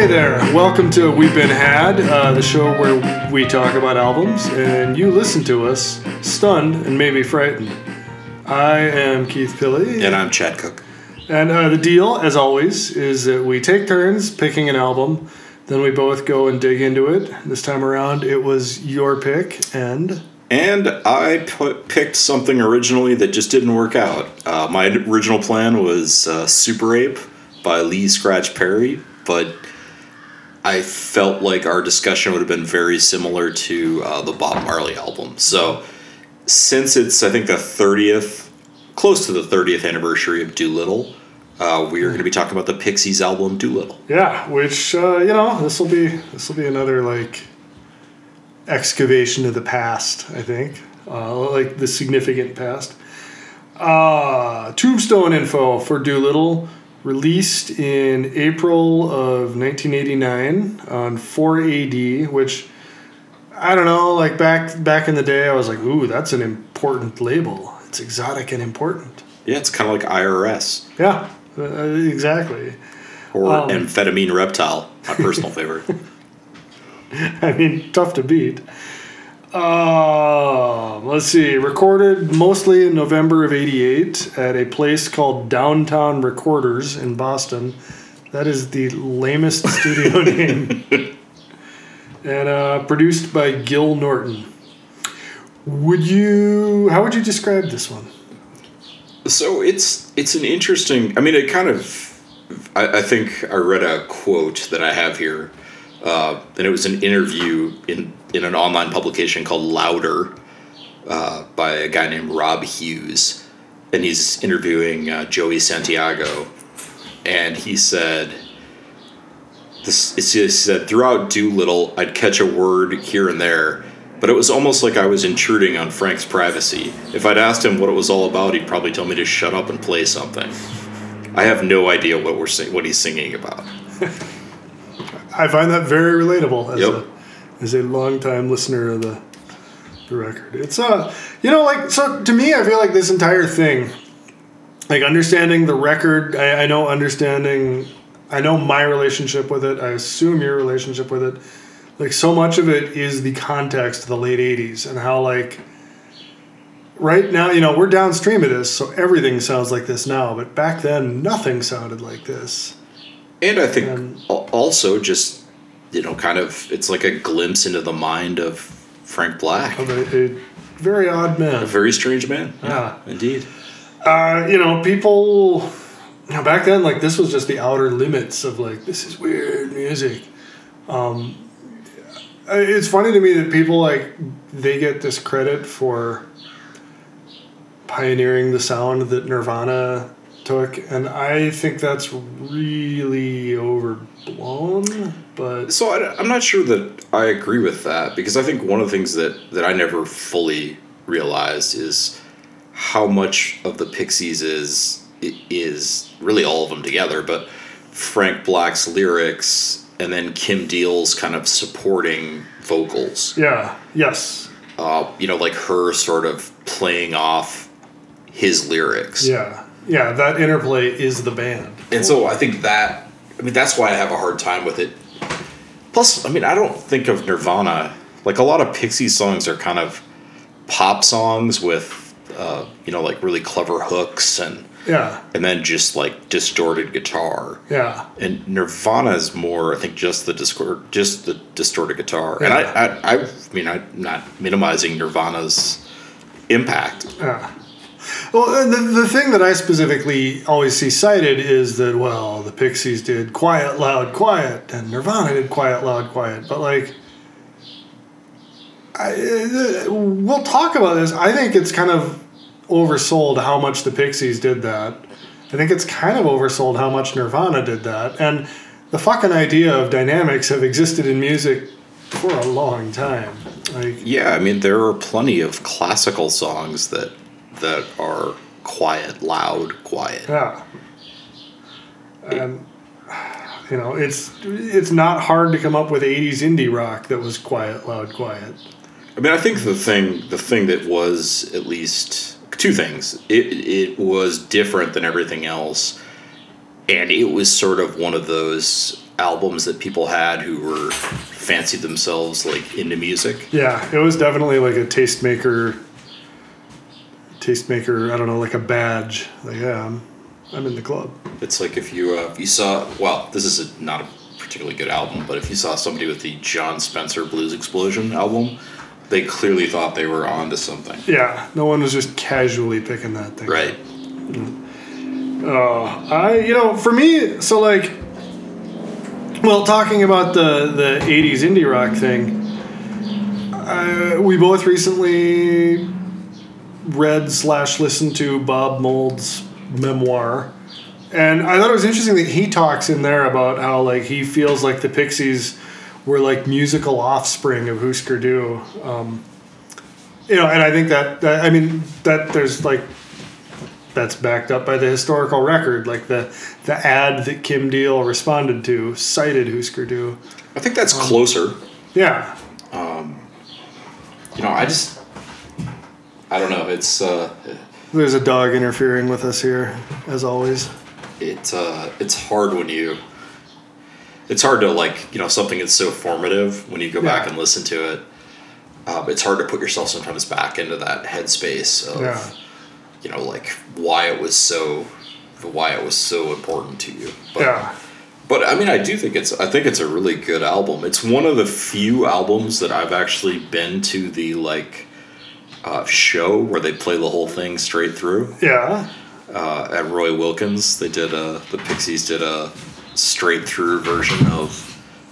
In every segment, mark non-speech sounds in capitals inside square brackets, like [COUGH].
Hey there, welcome to We've Been Had, uh, the show where we talk about albums and you listen to us, stunned and maybe frightened. I am Keith Pille. And I'm Chad Cook. And uh, the deal, as always, is that we take turns picking an album, then we both go and dig into it. This time around, it was your pick, and. And I put, picked something originally that just didn't work out. Uh, my original plan was uh, Super Ape by Lee Scratch Perry, but I felt like our discussion would have been very similar to uh, the Bob Marley album. So, since it's, I think, the 30th, close to the 30th anniversary of Doolittle, uh, we are going to be talking about the Pixies album Doolittle. Yeah, which uh, you know this will be this will be another like excavation of the past. I think uh, like the significant past. Uh, Tombstone info for Doolittle released in April of 1989 on 4AD, which I don't know. Like back back in the day, I was like, ooh, that's an important label. It's exotic and important. Yeah, it's kind of like IRS. Yeah, uh, exactly. Or um, amphetamine reptile, my personal favorite. [LAUGHS] I mean, tough to beat. Uh, let's see. Recorded mostly in November of '88 at a place called Downtown Recorders in Boston. That is the lamest [LAUGHS] studio name. And uh, produced by Gil Norton. Would you? How would you describe this one? So it's it's an interesting. I mean, it kind of. I, I think I read a quote that I have here, uh, and it was an interview in in an online publication called Louder, uh, by a guy named Rob Hughes, and he's interviewing uh, Joey Santiago, and he said. This, he said throughout Doolittle, I'd catch a word here and there, but it was almost like I was intruding on Frank's privacy. If I'd asked him what it was all about, he'd probably tell me to shut up and play something. I have no idea what we're sing- what he's singing about. [LAUGHS] I find that very relatable as Yep. a as a longtime listener of the the record. It's uh you know like so to me I feel like this entire thing like understanding the record I, I know understanding I know my relationship with it I assume your relationship with it like so much of it is the context of the late 80s and how like right now you know we're downstream of this so everything sounds like this now but back then nothing sounded like this And I think al- also just you know kind of it's like a glimpse into the mind of Frank Black, of a, a very odd man a very strange man. Yeah. indeed. uh, you know, people, you know, back then, like this was just the outer limits of like this is weird music. Um, it's funny to me that people like they get this credit for pioneering the sound that Nirvana took, and I think that's really overblown. But So I, I'm not sure that I agree with that because I think one of the things that that I never fully realized is how much of the Pixies is is really all of them together, but Frank Black's lyrics and then Kim Deal's kind of supporting vocals. yeah, yes, Uh, you know, like her sort of playing off his lyrics. yeah, yeah. That interplay is the band. And so I think that I mean that's why I have a hard time with it. Plus, I mean, I don't think of Nirvana like a lot of Pixie songs are kind of pop songs with uh, you know like really clever hooks and Yeah, and then just like distorted guitar. yeah. And Nirvana is more, I think, just the discord, just the distorted guitar. And I, I, I mean, I'm not minimizing Nirvana's impact. Yeah. Well, the, the thing that I specifically always see cited is that, well, the Pixies did Quiet, Loud, Quiet, and Nirvana did Quiet, Loud, Quiet. But, like, I, uh, we'll talk about this. I think it's kind of oversold how much the Pixies did that. I think it's kind of oversold how much Nirvana did that. And the fucking idea of dynamics have existed in music for a long time. Like, Yeah, I mean, there are plenty of classical songs that that are quiet, loud, quiet. Yeah. And you know, it's it's not hard to come up with '80s indie rock that was quiet, loud, quiet. I mean, I think the thing, the thing that was at least two things. It it was different than everything else, and it was sort of one of those albums that people had who were fancied themselves like into music. Yeah, it was definitely like a tastemaker. Tastemaker, I don't know, like a badge. Like, yeah, I'm, I'm in the club. It's like if you uh, if you saw well, this is a, not a particularly good album, but if you saw somebody with the John Spencer Blues Explosion album, they clearly thought they were onto something. Yeah, no one was just casually picking that thing. Right. Oh, I you know for me so like, well, talking about the the '80s indie rock thing, uh, we both recently read slash listened to Bob Mould's memoir, and I thought it was interesting that he talks in there about how like he feels like the Pixies were like musical offspring of Husker Du. Um, you know, and I think that, that I mean that there's like that's backed up by the historical record. Like the the ad that Kim Deal responded to cited Husker Du. I think that's closer. Yeah, You know, I just I don't know. It's uh, there's a dog interfering with us here, as always. it uh, it's hard when you it's hard to like you know something that's so formative when you go back and listen to it. Um, it's hard to put yourself sometimes back into that headspace of Yeah. you know like why it was so why it was so important to you. But, Yeah, But I mean, I do think it's. I think it's a really good album. It's one of the few albums that I've actually been to the like uh, show where they play the whole thing straight through. yeah, Uh, at Roy Wilkins, they did a. The Pixies did a straight through version of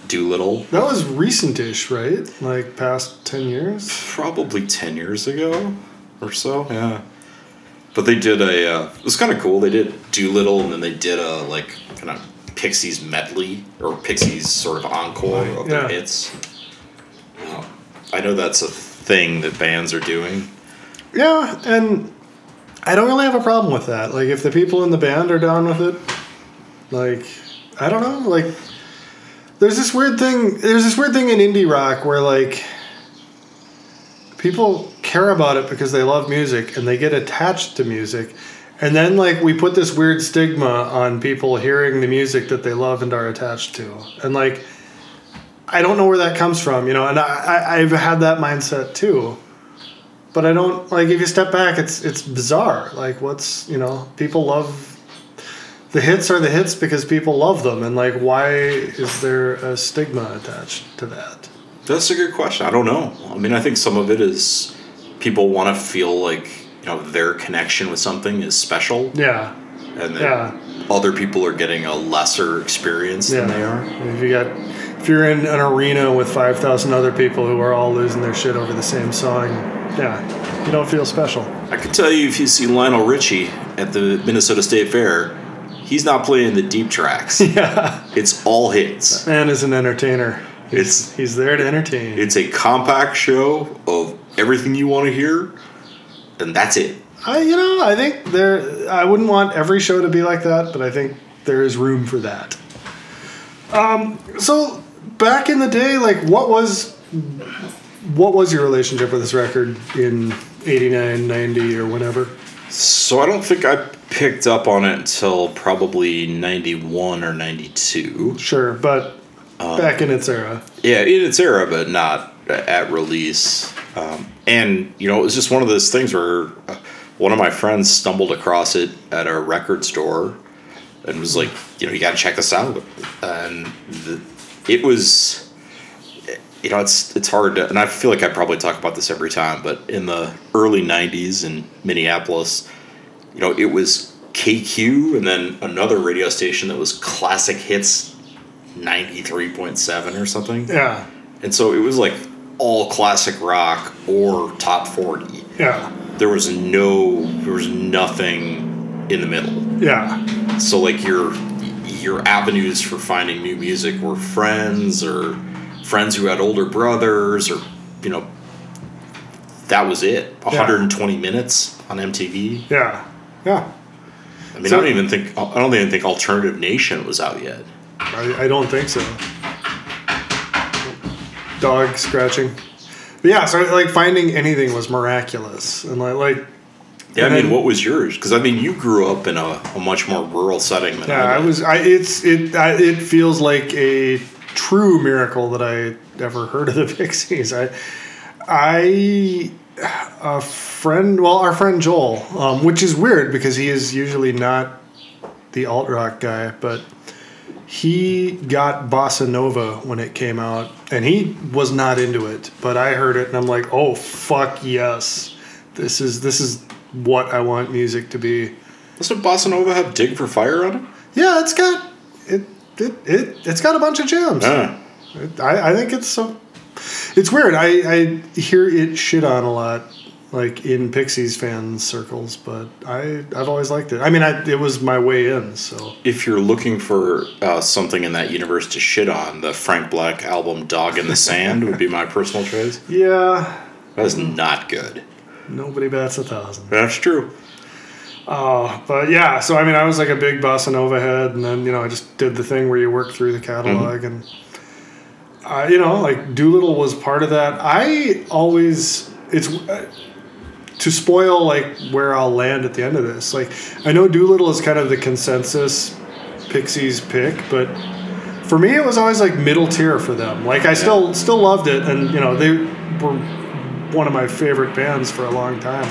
Doolittle, that was recentish, right? Like past ten years. probably ten years ago or so. Yeah. But they did a. Uh, it was kind of cool. They did Doolittle, and then they did a like kind of Pixies medley or Pixies sort of encore of their Yeah. hits. Um, I know that's a thing that bands are doing. Yeah, and I don't really have a problem with that. Like, if the people in the band are down with it, like, I don't know. Like, there's this weird thing. There's this weird thing in indie rock where like people care about it because they love music and they get attached to music. And then, like, we put this weird stigma on people hearing the music that they love and are attached to. And, like, I don't know where that comes from, you know, and I, I, I've had that mindset too but I don't like if you step back, it's it's bizarre. Like what's you know people love the hits are the hits because people love them, and like why is there a stigma attached to that? That's a good question. I don't know. I mean, I think some of it is people want to feel like you know their connection with something is special, Yeah, and yeah, other people are getting a lesser experience yeah. than they are. If you got if you're in an arena with five thousand other people who are all losing their shit over the same song, yeah, you don't feel special. I can tell you if you see Lionel Richie at the Minnesota State Fair, he's not playing the deep tracks. [LAUGHS] Yeah, It's all hits. man is an entertainer. It's He's there to entertain. it's a compact show of everything you want to hear, and that's it. I, you know, I think there. I wouldn't want every show to be like that, but I think there is room for that. Um, so back in the day, like, what was, what was your relationship with this record in 89, 90, or whenever? So I don't think I picked up on it until probably ninety one or ninety two. Sure, but back in its era. Yeah, in its era, but not at release. Um, and you know, it was just one of those things where uh, one of my friends stumbled across it at a record store and was like, you know, you got to check this out. And the, it was, you know, it's it's hard to, and I feel like I probably talk about this every time, but in the early '90s in Minneapolis, you know, it was KQ and then another radio station that was Classic Hits 93.7 or something. Yeah, And so it was like all classic rock or top 40. yeah, There was no there was nothing in the middle. yeah, So like your your avenues for finding new music were friends or friends who had older brothers or you know that was it. 120 minutes on MTV. yeah, yeah. I mean, So- I don't even think I don't even think Alternative Nation was out yet. I, I don't think so. Dog scratching. But yeah, so like finding anything was miraculous, and like like Yeah, I mean, then- what was yours? Because I mean, you grew up in a, a much more rural setting than Yeah, I I did. was. I it's it. I, it feels like a true miracle that I ever heard of the [LAUGHS] Pixies. I, I, a friend. Well, our friend Joel, um, which is weird because he is usually not the alt rock guy, but he got Bossanova when it came out, and he was not into it. But I heard it, and I'm like, oh fuck yes, this is this is what I want music to be. Doesn't Bossanova have "Dig for Fire" on it? Yeah, it's got it. It it it's got a bunch of jams. Ah. It- I I think it's so. It's weird. I I hear it shit on a lot, like in Pixies fan circles, but I I've always liked it. I mean, I, it was my way in. So If you're looking for uh, something in that universe to shit on, the Frank Black album "Dog in the Sand" would be my personal choice. [LAUGHS] yeah, That is not good. Nobody bats a thousand. That's true. Oh, but yeah. So I mean, I was like a big Bossanova head, and then you know I just did the thing where you work through the catalog and. Uh, you know, like Doolittle was part of that. I always it's uh, to spoil like where I'll land at the end of this. Like I know Doolittle is kind of the consensus Pixies pick, but for me it was always like middle tier for them. Like I still still loved it, and you know they were one of my favorite bands for a long time.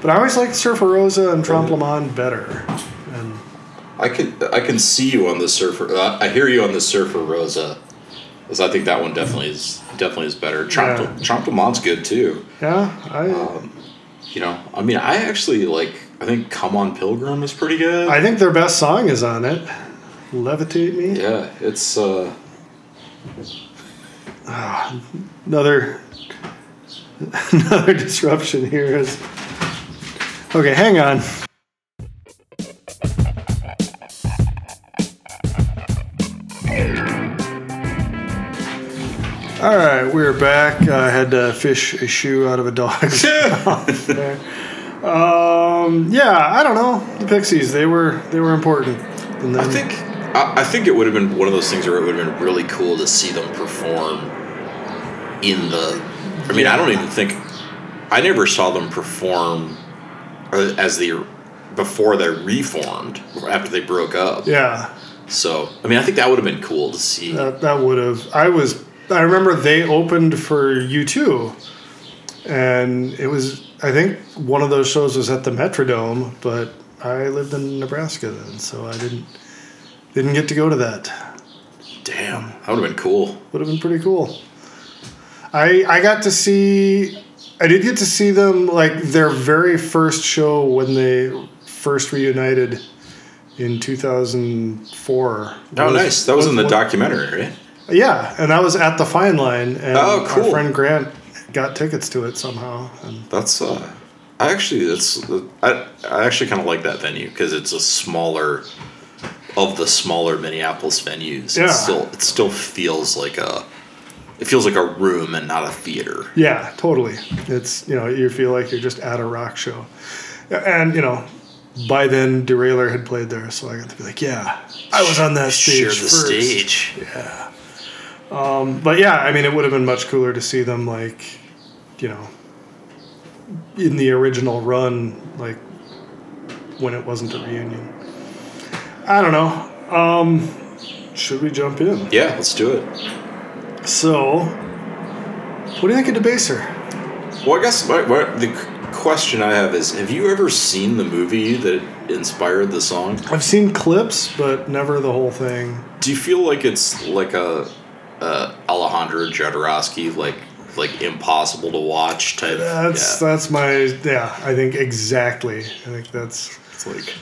But I always liked Surfer Rosa and Trompe Monde better. And I can I can see you on the surfer. Uh, I hear you on the Surfer Rosa, because I think that one definitely is definitely is better. Trompe Yeah. Trompe Monde's good too. yeah, I You know, I mean, I actually like. I think "Come On Pilgrim" is pretty good. I think their best song is on it. Levitate me. yeah, it's uh, another [LAUGHS] another disruption here is okay hang on all right we're back i had to fish a shoe out of a dog's [LAUGHS] mouth there. um, yeah i don't know the pixies they were they were important then, I think I, I think it would have been one of those things where it would have been really cool to see them perform in the. I mean, I don't even think I never saw them perform uh, as they before they reformed after they broke up. yeah So I mean, I think that would have been cool to see. That, that would have. I was. I remember they opened for U two, and it was. I think one of those shows was at the Metrodome, but I lived in Nebraska then, so I didn't didn't get to go to that. Damn, that would have been cool. Would have been pretty cool. I I got to see. I did get to see them like their very first show when they first reunited in two thousand four. Oh, nice. That was in the documentary, right? Yeah, and that was at the Fine Line, and Oh, cool. our friend Grant got tickets to it somehow. And That's uh, I actually that's I I actually kind of like that venue because it's a smaller of the smaller Minneapolis venues. Yeah. It still it still feels like a it feels like a room and not a theater. yeah, totally. It's you know you feel like you're just at a rock show, and you know by then Derailer had played there, so I got to be like, yeah, I was on that stage Share the first. stage. But yeah, I mean, it would have been much cooler to see them like, you know, in the original run, like when it wasn't a reunion. I don't know. Um, should we jump in? Yeah, let's do it. So, what do you think of Debaser? Well, I guess my, my, the question I have is: Have you ever seen the movie that inspired the song? I've seen clips, but never the whole thing. Do you feel like it's like a, a Alejandro Jodorowsky like like impossible to watch type? That's yeah. that's my yeah. I think exactly. I think that's It's like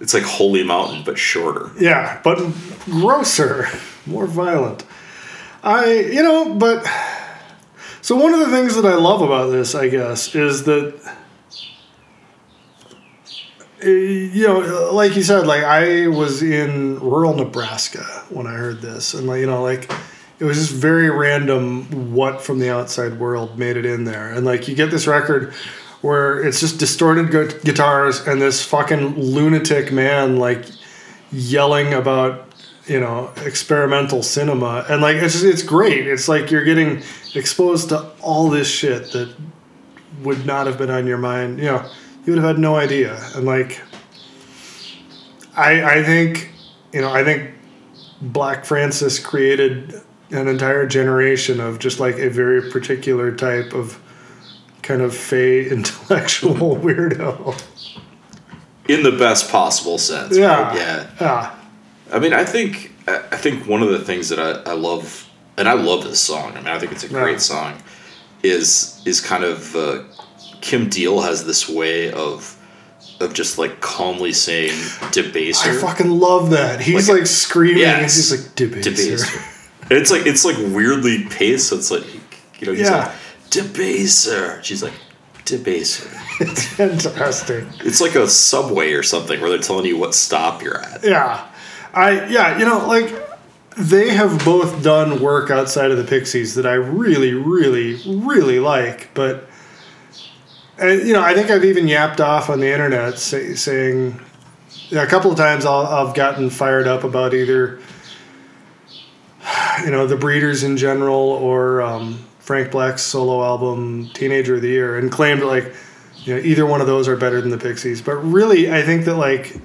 it's like Holy Mountain but shorter. yeah, but grosser, more violent. I you know, but so one of the things that I love about this, I guess, is that eh, you know, like you said, like I was in rural Nebraska when I heard this, and like you know, like it was just very random what from the outside world made it in there, and like you get this record where it's just distorted gu- guitars and this fucking lunatic man like yelling about you know experimental cinema and like it's just, it's great it's like you're getting exposed to all this shit that would not have been on your mind you know you would have had no idea. And like, I I think you know I think Black Francis created an entire generation of just like a very particular type of kind of fey [LAUGHS] intellectual [LAUGHS] weirdo. In the best possible sense. Yeah. right? Yeah. Yeah. I mean, I think I think one of the things that I, I love, and I love this song. I mean, I think it's a great Yeah. song. Is is kind of uh, Kim Deal has this way of of just like calmly saying debaser. I fucking love that. He's like, Like- screaming. Yeah, and he's like debaser. debaser. And it's like it's like weirdly paced. So it's like you know he's Yeah. like debaser. She's like debaser. [LAUGHS] It's fantastic. It's like a subway or something where they're telling you what stop you're at. Yeah. I yeah, you know, like they have both done work outside of the Pixies that I really, really, really like, but and, you know, I think I've even yapped off on the internet say, saying a couple of times I'll, I've gotten fired up about either [SIGHS] you know the Breeders in general or um, Frank Black's solo album Teenager of the Year and claimed like you know either one of those are better than the Pixies, but really I think that like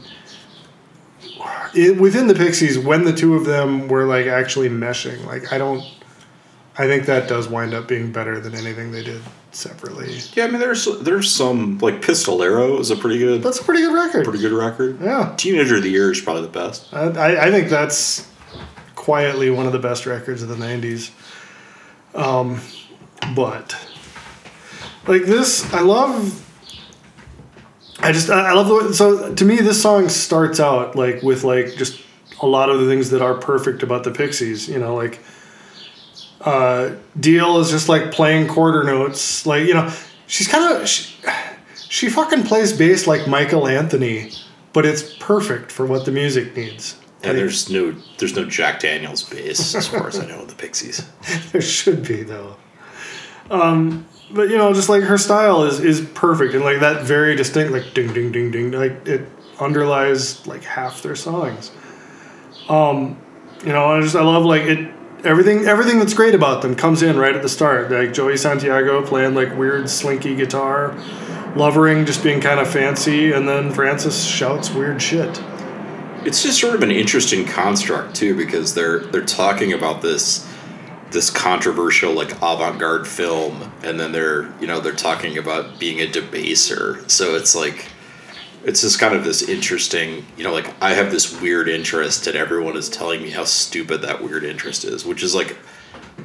it, within the Pixies, when the two of them were like actually meshing, like I don't, I think that does wind up being better than anything they did separately. Yeah, I mean there's there's some like Pistolero is a pretty good That's a pretty good record. pretty good record. Yeah, Teenager of the Year is probably the best. I, I- I think that's quietly one of the best records of the '90s. Um, but like this, I love. I just I love the way, so to me this song starts out like with like just a lot of the things that are perfect about the Pixies. You know, like uh, Deal is just like playing quarter notes. Like you know, she's kind of she, she fucking plays bass like Michael Anthony, but it's perfect for what the music needs. And there's no there's no Jack Daniels bass as far as I know in the Pixies. [LAUGHS] There should be though. Um, but you know, just like her style is is perfect and like that very distinct, like ding ding ding ding, like it underlies like half their songs. Um, you know, I just I love like it. Everything everything that's great about them comes in right at the start. Like Joey Santiago playing like weird slinky guitar, Lovering just being kind of fancy, and then Francis shouts weird shit. It's just sort of an interesting construct too, because they're they're talking about this this controversial like avant-garde film, and then they're you know they're talking about being a debaser. So it's like it's just kind of this interesting you know like I have this weird interest, and everyone is telling me how stupid that weird interest is, which is like.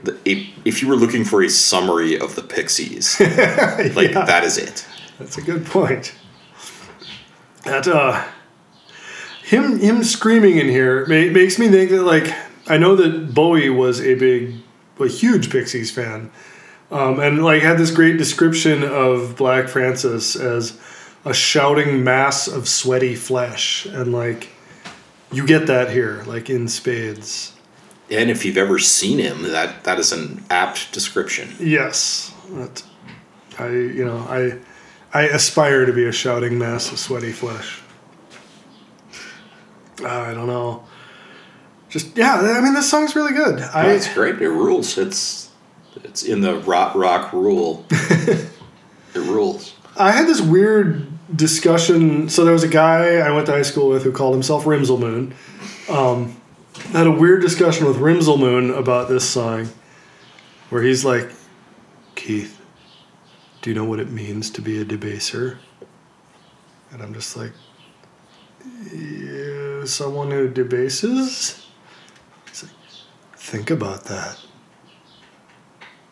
The, if, if you were looking for a summary of the Pixies, [LAUGHS] like Yeah. that is it. That's a good point. That uh, him him screaming in here ma- makes me think that like I know that Bowie was a big, a huge Pixies fan, um, and like had this great description of Black Francis as a shouting mass of sweaty flesh, and like you get that here, like in spades. And if you've ever seen him, that that is an apt description. Yes, that I you know I I aspire to be a shouting mass of sweaty flesh. Uh, I don't know. Just yeah, I mean this song's really good. I it's great. It rules. It's it's in the rock rock rule. [LAUGHS] it rules. I had this weird discussion. So there was a guy I went to high school with who called himself Rimselmoon. Um, I had a weird discussion with Rimselmoon about this song, where he's like, Keith, do you know what it means to be a debaser? And I'm just like, yeah, someone who debases? Think about that.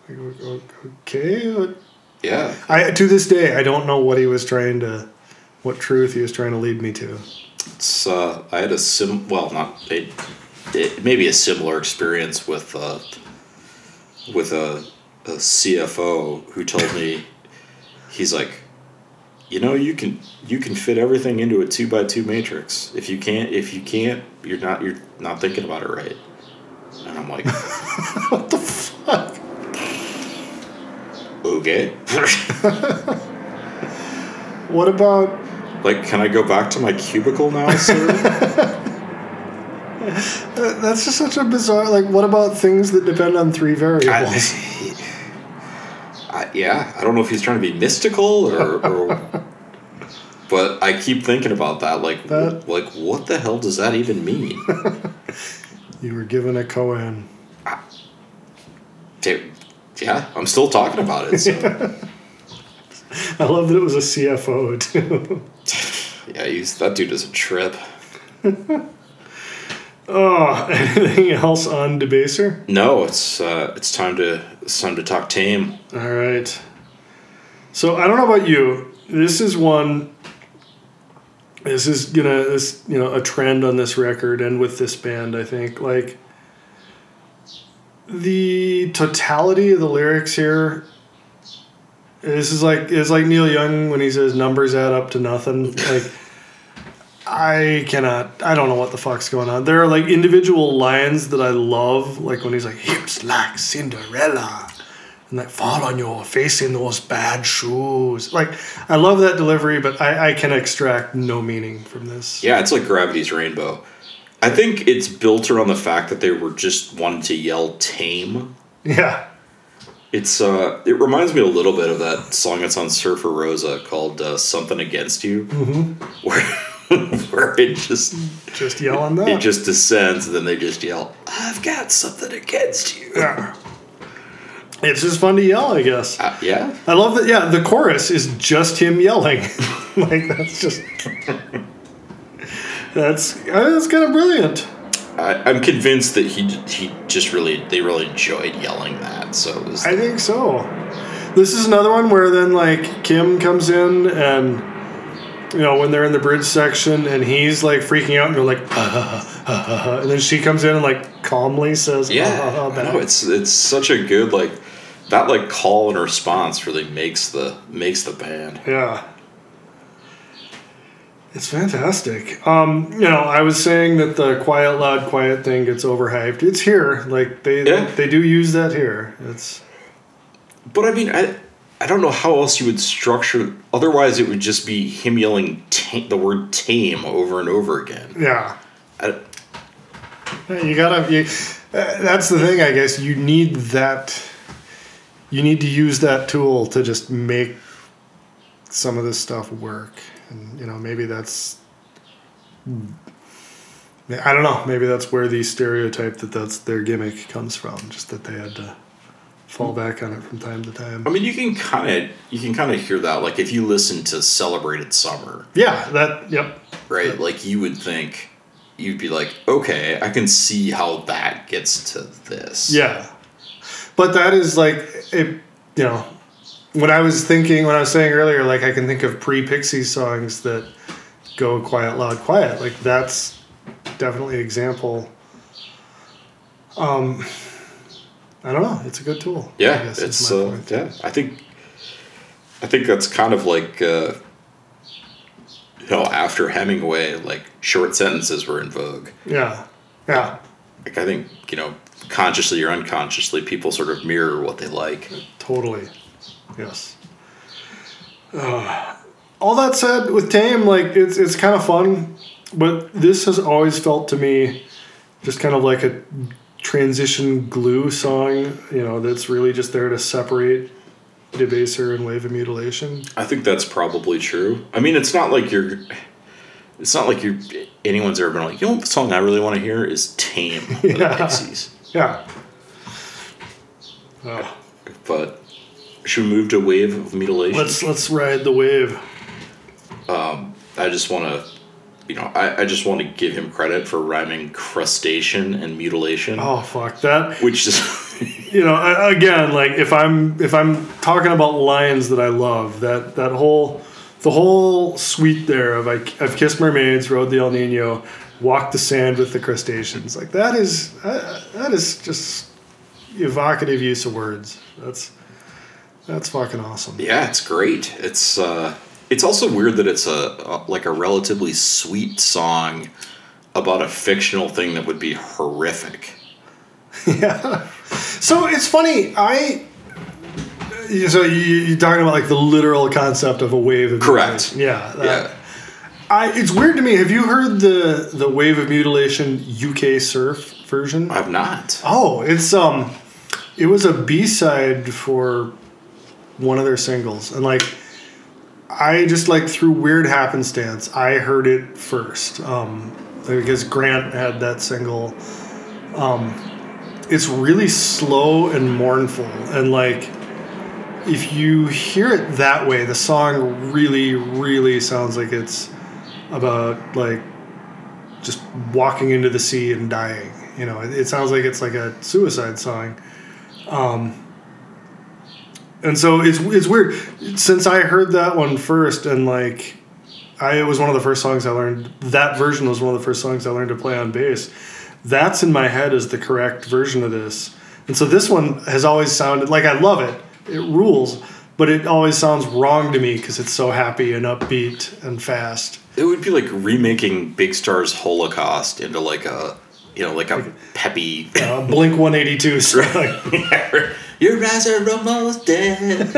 Like, "O- o- Okay, Yeah. I to this day I don't know what he was trying to, what truth he was trying to lead me to. It's uh, I had a sim. Well, not a, it, maybe a similar experience with uh, with a, a CFO who told me he's like, you know, you can you can fit everything into a two by two matrix. If you can't, if you can't, you're not you're not thinking about it right. And I'm like, [LAUGHS] What the fuck? okay. [LAUGHS] What about? like, can I go back to my cubicle now, sir? [LAUGHS] That's just such a bizarre. Like, what about things that depend on three variables? I, I, yeah, I don't know if he's trying to be mystical or, or But I keep thinking about that. Like, That- like what the hell does that even mean? You were given a koan. Ta- yeah, I'm still talking about it. So. [LAUGHS] I love that it was a CFO [LAUGHS] too. yeah, he's, that dude is a trip. [LAUGHS] oh, anything else on Debaser? No, it's uh, it's time to it's time to talk tame. All right. So I don't know about you. This is one. This is gonna this you know a trend on this record and with this band. I think like the totality of the lyrics here. This is like it's like Neil Young when he says numbers add up to nothing. Like I cannot. I don't know what the fuck's going on. There are like individual lines that I love, like when he's like hips like Cinderella and like fall on your face in those bad shoes. Like I love that delivery, but I, I can extract no meaning from this. Yeah, it's like Gravity's Rainbow. I think it's built around the fact that they were just wanting to yell tame. Yeah. It's uh, it reminds me a little bit of that song that's on Surfer Rosa called uh, "Something Against You," where [LAUGHS] where it just Just yelling that. it just descends, and then they just yell, "I've got something against you." yeah. It's just fun to yell, I guess. Uh, yeah, I love that. Yeah, the chorus is just him yelling. [LAUGHS] like that's just that's that's kind of brilliant. I, I'm convinced that he he just really they really enjoyed yelling that. So it was I think so. This is another one where then like Kim comes in and you know when they're in the bridge section and he's like freaking out and they're like ha, ha, ha, and then she comes in and like calmly says yeah. ha, ha, no, it's it's such a good like that like call and response really makes the makes the band. Yeah. It's fantastic. Um, you know, I was saying that the quiet, loud, quiet thing gets overhyped. It's here. Like they Yeah. they do use that here. It's But I mean, I I don't know how else you would structure. Otherwise, it would just be him yelling the word "tame" over and over again. yeah. I, You gotta. You, uh, that's the thing, I guess. You need that. You need to use that tool to just make some of this stuff work, and you know maybe that's. I don't know. Maybe that's where the stereotype that that's their gimmick comes from. Just that they had to fall back on it from time to time. I mean, you can kind of you can kind of hear that. Like if you listen to "Celebrated Summer," Yeah. That. Yep. right? Like you would think you'd be like, okay, I can see how that gets to this. Yeah. But that is like it. You know, when I was thinking, when I was saying earlier, like I can think of pre Pixie songs that go quiet, loud, quiet. Like that's definitely an example. Um, I don't know. It's a good tool. Yeah, guess it's uh, yeah. I think I think that's kind of like uh, you know after Hemingway, like short sentences were in vogue. yeah, yeah, Like I think you know consciously or unconsciously, people sort of mirror what they like. totally. Yes. Uh, all that said, with Tame, like it's it's kind of fun, but this has always felt to me just kind of like a transition glue song. You know, that's really just there to separate debaser and wave of mutilation. I think that's probably true. I mean, it's not like you're. It's not like you're. Anyone's ever been like, you know, what the song I really want to hear is "Tame" [LAUGHS] by the Yeah. Pixies. Yeah. Oh. But should we move to "Wave of Mutilation"? Let's let's ride the wave. Um, I just want to, you know, I, I just want to give him credit for rhyming crustacean and mutilation, Oh fuck that. which is, [LAUGHS] you know I- again like if i'm if i'm talking about lines that i love that that whole the whole suite there of I, i've kissed mermaids rode the el nino walked the sand with the crustaceans like that is uh, that is just evocative use of words that's that's fucking awesome yeah, it's great. It's uh, it's also weird that it's a, a like a relatively sweet song about a fictional thing that would be horrific. [LAUGHS] yeah so it's funny i so you, you're talking about like the literal concept of a wave of Correct. yeah that- Yeah. I, it's weird to me. Have you heard the the Wave of Mutilation UK surf version? I've not. Oh, it's um, it was a B side for one of their singles, and like, I just like through weird happenstance, I heard it first. Um, because Grant had that single. Um, it's really slow and mournful, and like if you hear it that way, the song really, really sounds like it's about like just walking into the sea and dying. You know, it, it sounds like it's like a suicide song. Um, and so it's it's weird since I heard that one first and like I it was one of the first songs I learned that version was one of the first songs I learned to play on bass. That's in my head as the correct version of this. And so this one has always sounded like I love it. It rules, but it always sounds wrong to me because it's so happy and upbeat and fast. It would be like remaking Big Star's Holocaust into like a you know like a peppy Uh, Blink 182 [LAUGHS] song. [LAUGHS] Your eyes are almost dead. [LAUGHS]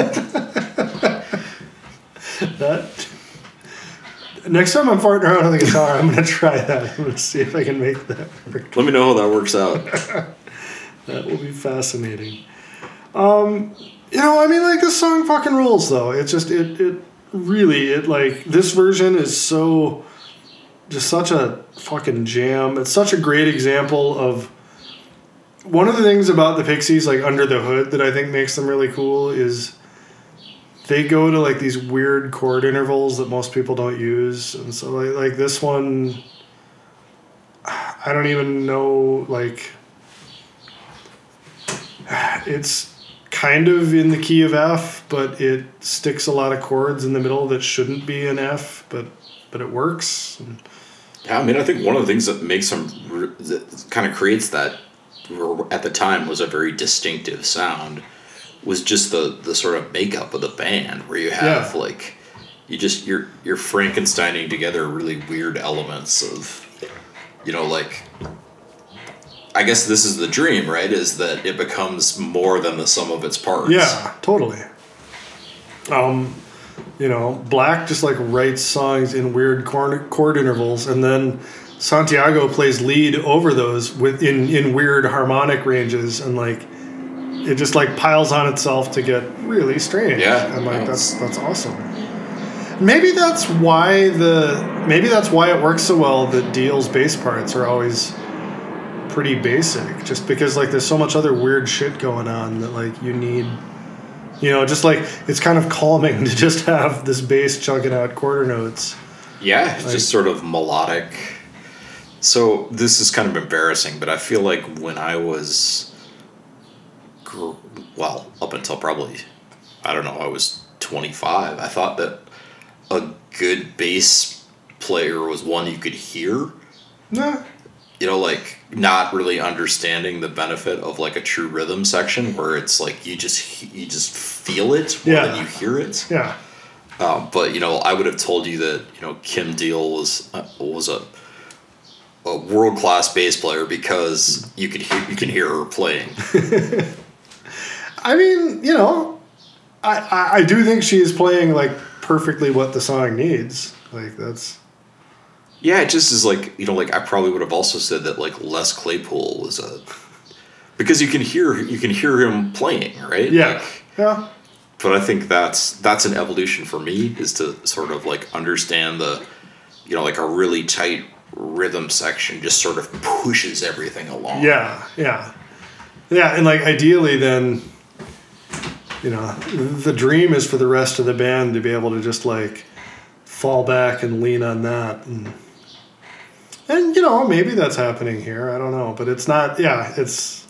that next time I'm farting around on the guitar, I'm gonna try that. I'm gonna see if I can make that work. Let me know how that works out. That will be fascinating. Um, you know, I mean, like this song fucking rules, though. It just it it really it like this version is so just such a fucking jam. It's such a great example of one of the things about the Pixies, like under the hood, that I think makes them really cool is they go to like these weird chord intervals that most people don't use, and so like like this one, I don't even know like [SIGHS] it's kind of in the key of F, but it sticks a lot of chords in the middle that shouldn't be an F, but but it works. And Yeah, I mean, I think one of the things that makes them that kind of creates that at the time was a very distinctive sound was just the the sort of makeup of the band where you have Yeah. like you just you're you're Frankensteining together really weird elements of you know like I guess this is the dream, right? Is that it becomes more than the sum of its parts. yeah, totally. Um, you know, Black just like writes songs in weird chord, chord intervals, and then Santiago plays lead over those with in in weird harmonic ranges, and like it just like piles on itself to get really strange. Yeah, and like that's that's awesome. Maybe that's why the maybe that's why it works so well that Deal's bass parts are always pretty basic just because like there's so much other weird shit going on that like you need you know just like it's kind of calming [LAUGHS] to just have this bass chugging out quarter notes Yeah, Like- just sort of melodic. So this is kind of embarrassing, but I feel like when I was, gr- well, up until probably, I don't know, I was twenty five. I thought that a good bass player was one you could hear. nah You know, like not really understanding the benefit of like a true rhythm section where it's like you just you just feel it more Yeah. than you hear it. yeah Um, but you know, I would have told you that you know Kim Deal was uh, was a a world class bass player because you could hear you can hear her playing. [LAUGHS] i mean you know I, I i do think she is playing like perfectly what the song needs like that's Yeah, it just is like you know, like I probably would have also said that like Les Claypool was a because you can hear you can hear him playing right. yeah Like, yeah but I think that's that's an evolution for me is to sort of like understand the you know like a really tight rhythm section just sort of pushes everything along. Yeah, yeah, yeah, and like ideally, then, you know, the dream is for the rest of the band to be able to just like fall back and lean on that, and and you know maybe that's happening here. I don't know, but it's not. Yeah, it's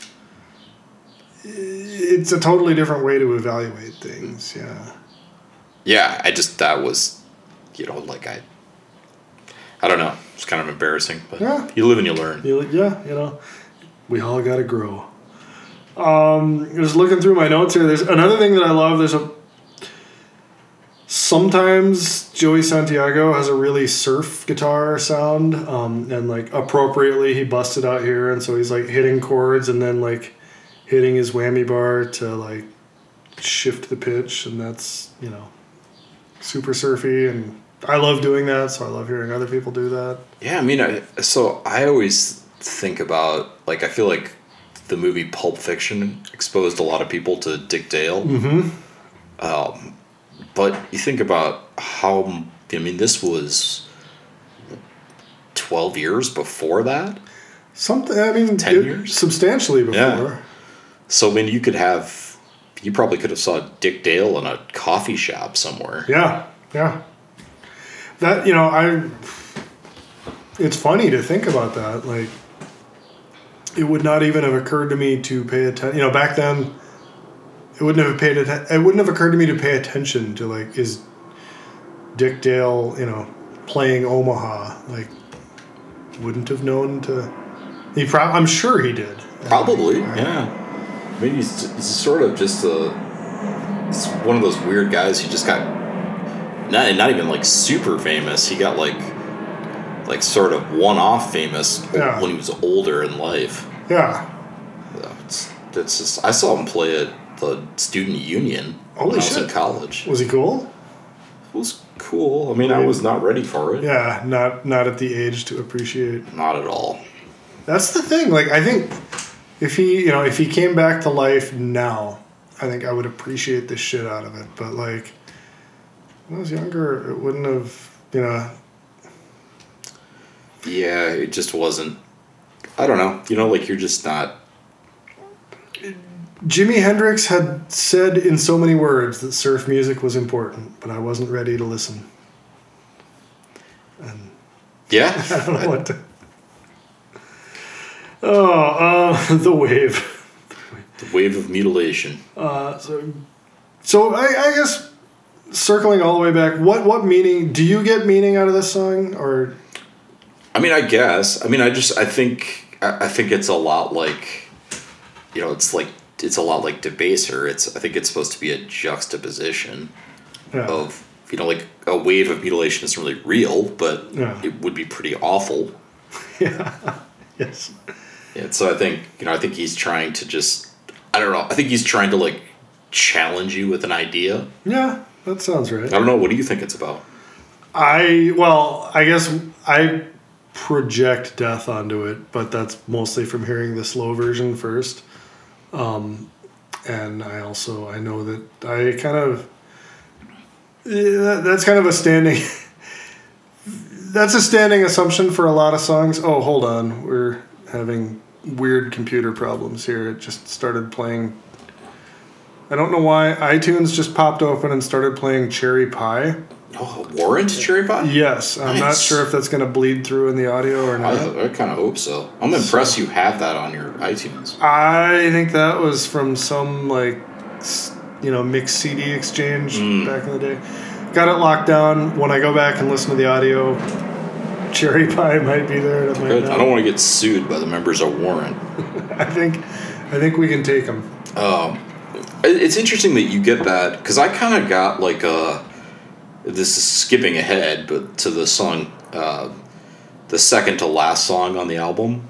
it's a totally different way to evaluate things. Yeah, yeah i just that was you know like i i don't know it's kind of embarrassing but Yeah. you live and you learn You- yeah, you know, we all got to grow. Um, just looking through my notes here, there's another thing that I love. There's a sometimes Joey Santiago has a really surf guitar sound, um, and like appropriately he busted out here, and so he's like hitting chords and then like hitting his whammy bar to like shift the pitch, and that's you know super surfy, and I love doing that, so I love hearing other people do that. yeah i mean I, so i always think about like i feel like the movie pulp fiction exposed a lot of people to dick dale Mm-hmm. um, but you think about how I mean, this was twelve years before that. Something. I mean, 10 it- years? substantially before. Yeah. So I mean, you could have, you probably could have saw Dick Dale in a coffee shop somewhere. Yeah, yeah. That you know, I. It's funny to think about that. Like, it would not even have occurred to me to pay attention. You know, back then, it wouldn't have paid. Atten- it wouldn't have occurred to me to pay attention to like is Dick Dale, you know, playing Omaha. Like, wouldn't have known to. He prob- I'm sure he did. Probably, yeah. I mean, he's, he's sort of just a. He's one of those weird guys who just got. Not, not even like super famous. He got like. Like sort of one off famous Yeah. when he was older in life. Yeah. So it's just. I saw him play at the student union Holy when I was in college. Was he cool? It was cool. I mean, I was not ready for it. Yeah, not not at the age to appreciate. Not at all. That's the thing. Like I think if he, you know, if he came back to life now, I think I would appreciate the shit out of it. But like when I was younger, it wouldn't have, you know. Yeah, it just wasn't. I don't know. You know, like you're just not. Jimi Hendrix had said in so many words that surf music was important, but I wasn't ready to listen. And Yeah. [LAUGHS] I don't know what to. Oh, uh, [LAUGHS] the wave. the wave of mutilation. Uh, so, so I, I guess circling all the way back, what what meaning do you get meaning out of this song, or I mean, I guess. I mean, I just. I think. I I think it's a lot like. You know, it's like it's a lot like debaser. It's. I think it's supposed to be a juxtaposition yeah, of you know like a wave of mutilation isn't really real, but Yeah. it would be pretty awful. [LAUGHS] Yeah. yes, And so I think you know I think he's trying to just I don't know I think he's trying to like challenge you with an idea. yeah, that sounds right. I don't know what do you think it's about? I well, I guess I project death onto it, but that's mostly from hearing the slow version first. Um, and I also I know that I kind of yeah, that's kind of a standing [LAUGHS] that's a standing assumption for a lot of songs. Oh, hold on. We're having weird computer problems here. It just started playing I don't know why iTunes just popped open and started playing Cherry Pie. Oh, Warrant Cherry Pie? Yes, I'm not sure if that's going to bleed through in the audio or not. I kind of hope so. I'm impressed you have that on your iTunes. I think that was from some like you know mixed CD exchange Mm. back in the day. Got it locked down. When I go back and listen to the audio, Cherry [LAUGHS] Pie might be there. Might. I don't want to get sued by the members of Warrant. [LAUGHS] I think, I think we can take them. Um, it's interesting that you get that because I kind of got like a. This is skipping ahead, but to the song, uh, the second to last song on the album,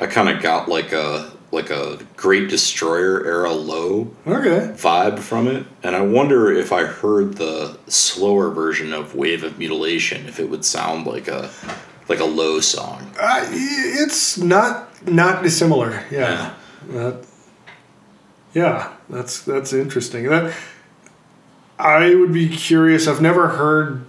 I kind of got like a like a Great Destroyer era low Okay. vibe from it, and I wonder if I heard the slower version of Wave of Mutilation, if it would sound like a like a low song. Uh, it's not not dissimilar. Yeah. That. Yeah, that's that's interesting. That I would be curious. I've never heard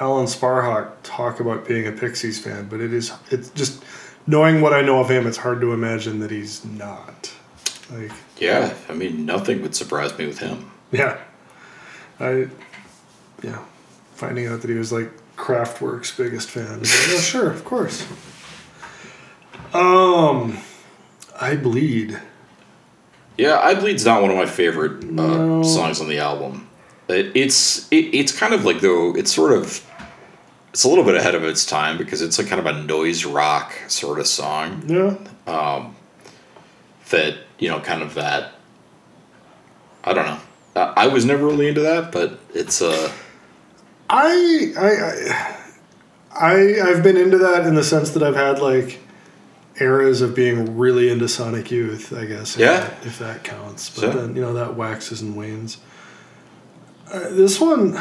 Alan Sparhawk talk about being a Pixies fan, but it is it's just knowing what I know of him. It's hard to imagine that he's not. Like, Yeah, I mean, nothing would surprise me with him. yeah, I, yeah, finding out that he was like Kraftwerk's biggest fan. [LAUGHS] Like, oh, sure, of course. Um, I bleed. Yeah, I Bleed's not one of my favorite uh, No. songs on the album. It, it's it, it's kind of like though it's sort of it's a little bit ahead of its time because it's like kind of a noise rock sort of song Yeah. that you know kind of that I don't know. Uh, I was never really into that, but it's uh I I I I I've been into that in the sense that I've had like eras of being really into Sonic Youth, I guess. if Yeah. that- If that counts. But Sure. then, you know, that waxes and wanes. Uh, this one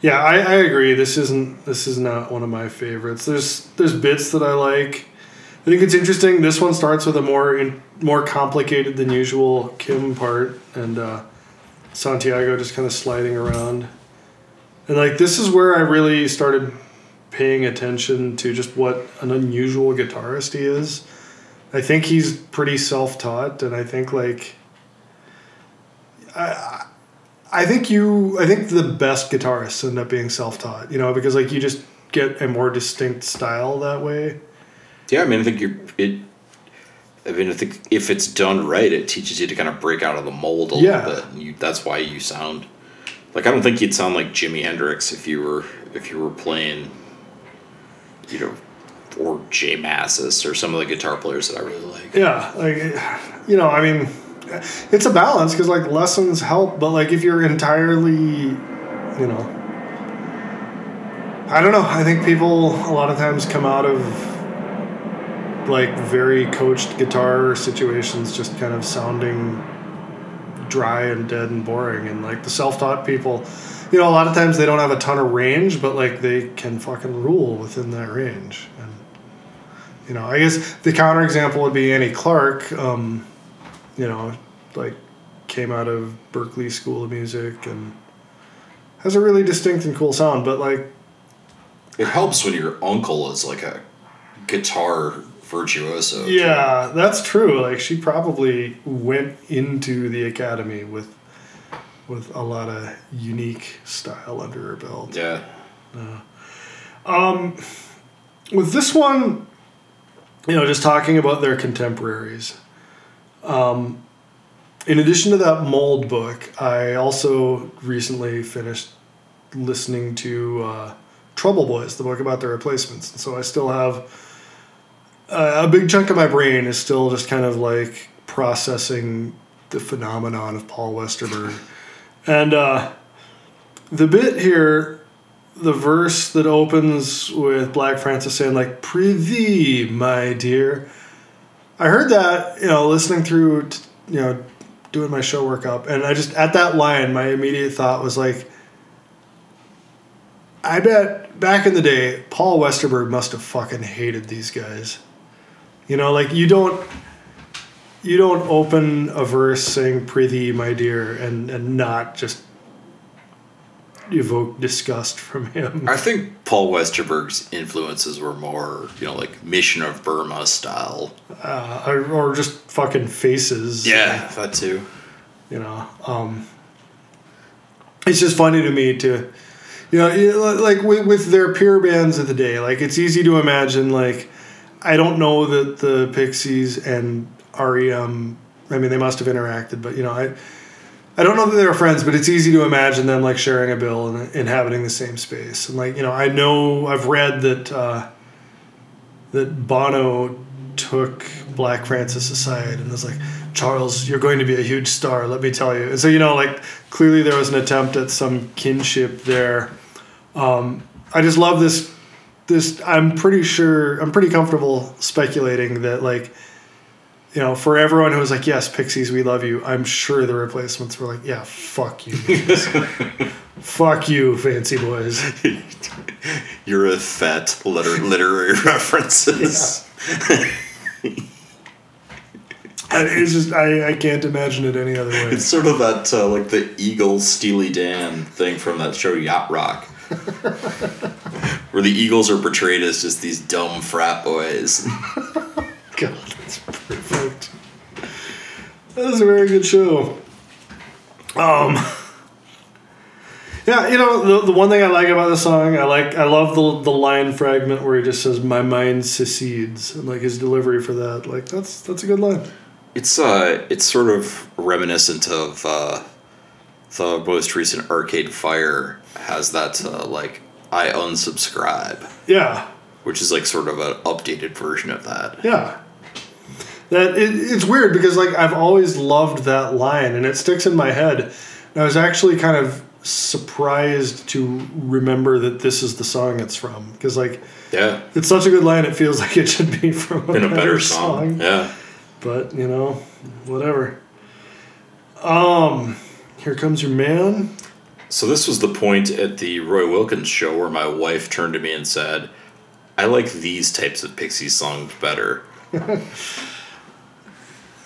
Yeah, I, I agree. This isn't this is not one of my favorites. There's there's bits that I like. I think it's interesting. This one starts with a more in, more complicated than usual Kim part, and uh, Santiago just kind of sliding around. And like this is where I really started paying attention to just what an unusual guitarist he is. I think he's pretty self-taught and I think like I I think you I think the best guitarists end up being self-taught, you know, because like you just get a more distinct style that way. Yeah, I mean, I think you're it. I mean, I think if it's done right, it teaches you to kind of break out of the mold a Yeah. little bit. And you, that's why you sound like I don't think you'd sound like Jimi Hendrix if you were if you were playing, you know, or J Mascis or some of the guitar players that I really like. Yeah, like you know, I mean, it's a balance because like lessons help, but like if you're entirely, you know, I don't know. I think people a lot of times come out of like very coached guitar situations just kind of sounding dry and dead and boring and like the self-taught people you know a lot of times they don't have a ton of range but like they can fucking rule within that range and you know i guess the counterexample would be annie clark um, you know like came out of Berklee school of music and has a really distinct and cool sound but like It helps when your uncle is like a guitar virtuoso. Yeah, that's true. Like she probably went into the academy with with a lot of unique style under her belt. Yeah. Um, With this one, you know, just talking about their contemporaries. Um, in addition to that Mould book, I also recently finished listening to uh, Trouble Boys, the book about the replacements, and so I still have uh, a big chunk of my brain is still just kind of like processing the phenomenon of Paul Westerberg, [LAUGHS] and uh, the bit here, the verse that opens with Black Francis saying like "Prithee, my dear," I heard that you know listening through t- you know doing my show workup, and I just at that line, my immediate thought was like. I bet back in the day, Paul Westerberg must have fucking hated these guys. You know, like you don't you don't open a verse saying "Prithee, my dear" and and not just evoke disgust [LAUGHS] from him. I think Paul Westerberg's influences were more, you know, like Mission of Burma style. Uh, or, or just fucking faces. Yeah, that too. you know um, it's just funny to me to you know you know, like with, with their peer bands of the day like it's easy to imagine like i don't know that the pixies and rem i mean they must have interacted but you know i I don't know that they were friends, but it's easy to imagine them like sharing a bill and inhabiting the same space. And like you know, I know I've read that uh, that Bono took Black Francis aside and was like, Charles, you're going to be a huge star, let me tell you. And so, you know, like clearly there was an attempt at some kinship there. Um, I just love this. This I'm pretty sure I'm pretty comfortable speculating that like, you know, for everyone who was like, yes, Pixies, we love you. I'm sure the replacements were like, yeah, fuck you, [LAUGHS] fuck you, fancy boys. [LAUGHS] You're a fat liter- literary [LAUGHS] references. I- It's just I, I can't imagine it any other way. It's sort of that uh, like the Eagles Steely Dan thing from that show Yacht Rock. Where the Eagles are portrayed as just these dumb frat boys. God, that's perfect. That is a very good show. Um, yeah, you know the, the one thing I like about the song, I like I love the the line fragment where he just says "My mind secedes" and like his delivery for that, like that's that's a good line. It's uh, it's sort of reminiscent of uh, the most recent Arcade Fire has that uh, like I unsubscribe, Yeah, which is like sort of an updated version of that. yeah. That it, it's weird because like I've always loved that line and it sticks in my head. And I was actually kind of surprised to remember that this is the song it's from because like Yeah, it's such a good line it feels [LAUGHS] like it should be from a, in a better, better song. song. Yeah. But you know, whatever. Um, here comes your man. So this was the point at the Roy Wilkins show where my wife turned to me and said, "I like these types of Pixies songs better." [LAUGHS]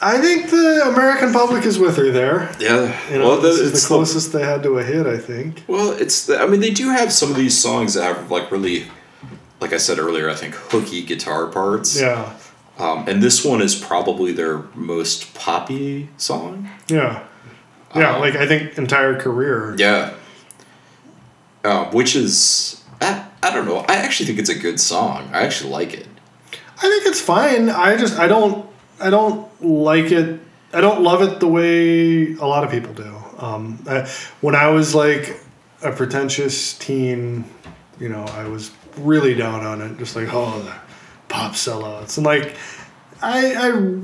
I think the American public is with her there. Yeah. You know, well, the, it's the closest they had to a hit, I think. Well, it's. The, I mean, they do have some of these songs that have like really, like I said earlier, I think hooky guitar parts. Yeah, Um, and this one is probably their most poppy song. yeah, yeah. Uh, like I think entire career. Yeah. Uh, which is I, I don't know. I actually think it's a good song. I actually like it. I think it's fine. I just I don't I don't like it. I don't love it the way a lot of people do. Um, I, when I was like a pretentious teen, you know, I was really down on it. Just like oh, the pop sellouts, and like I I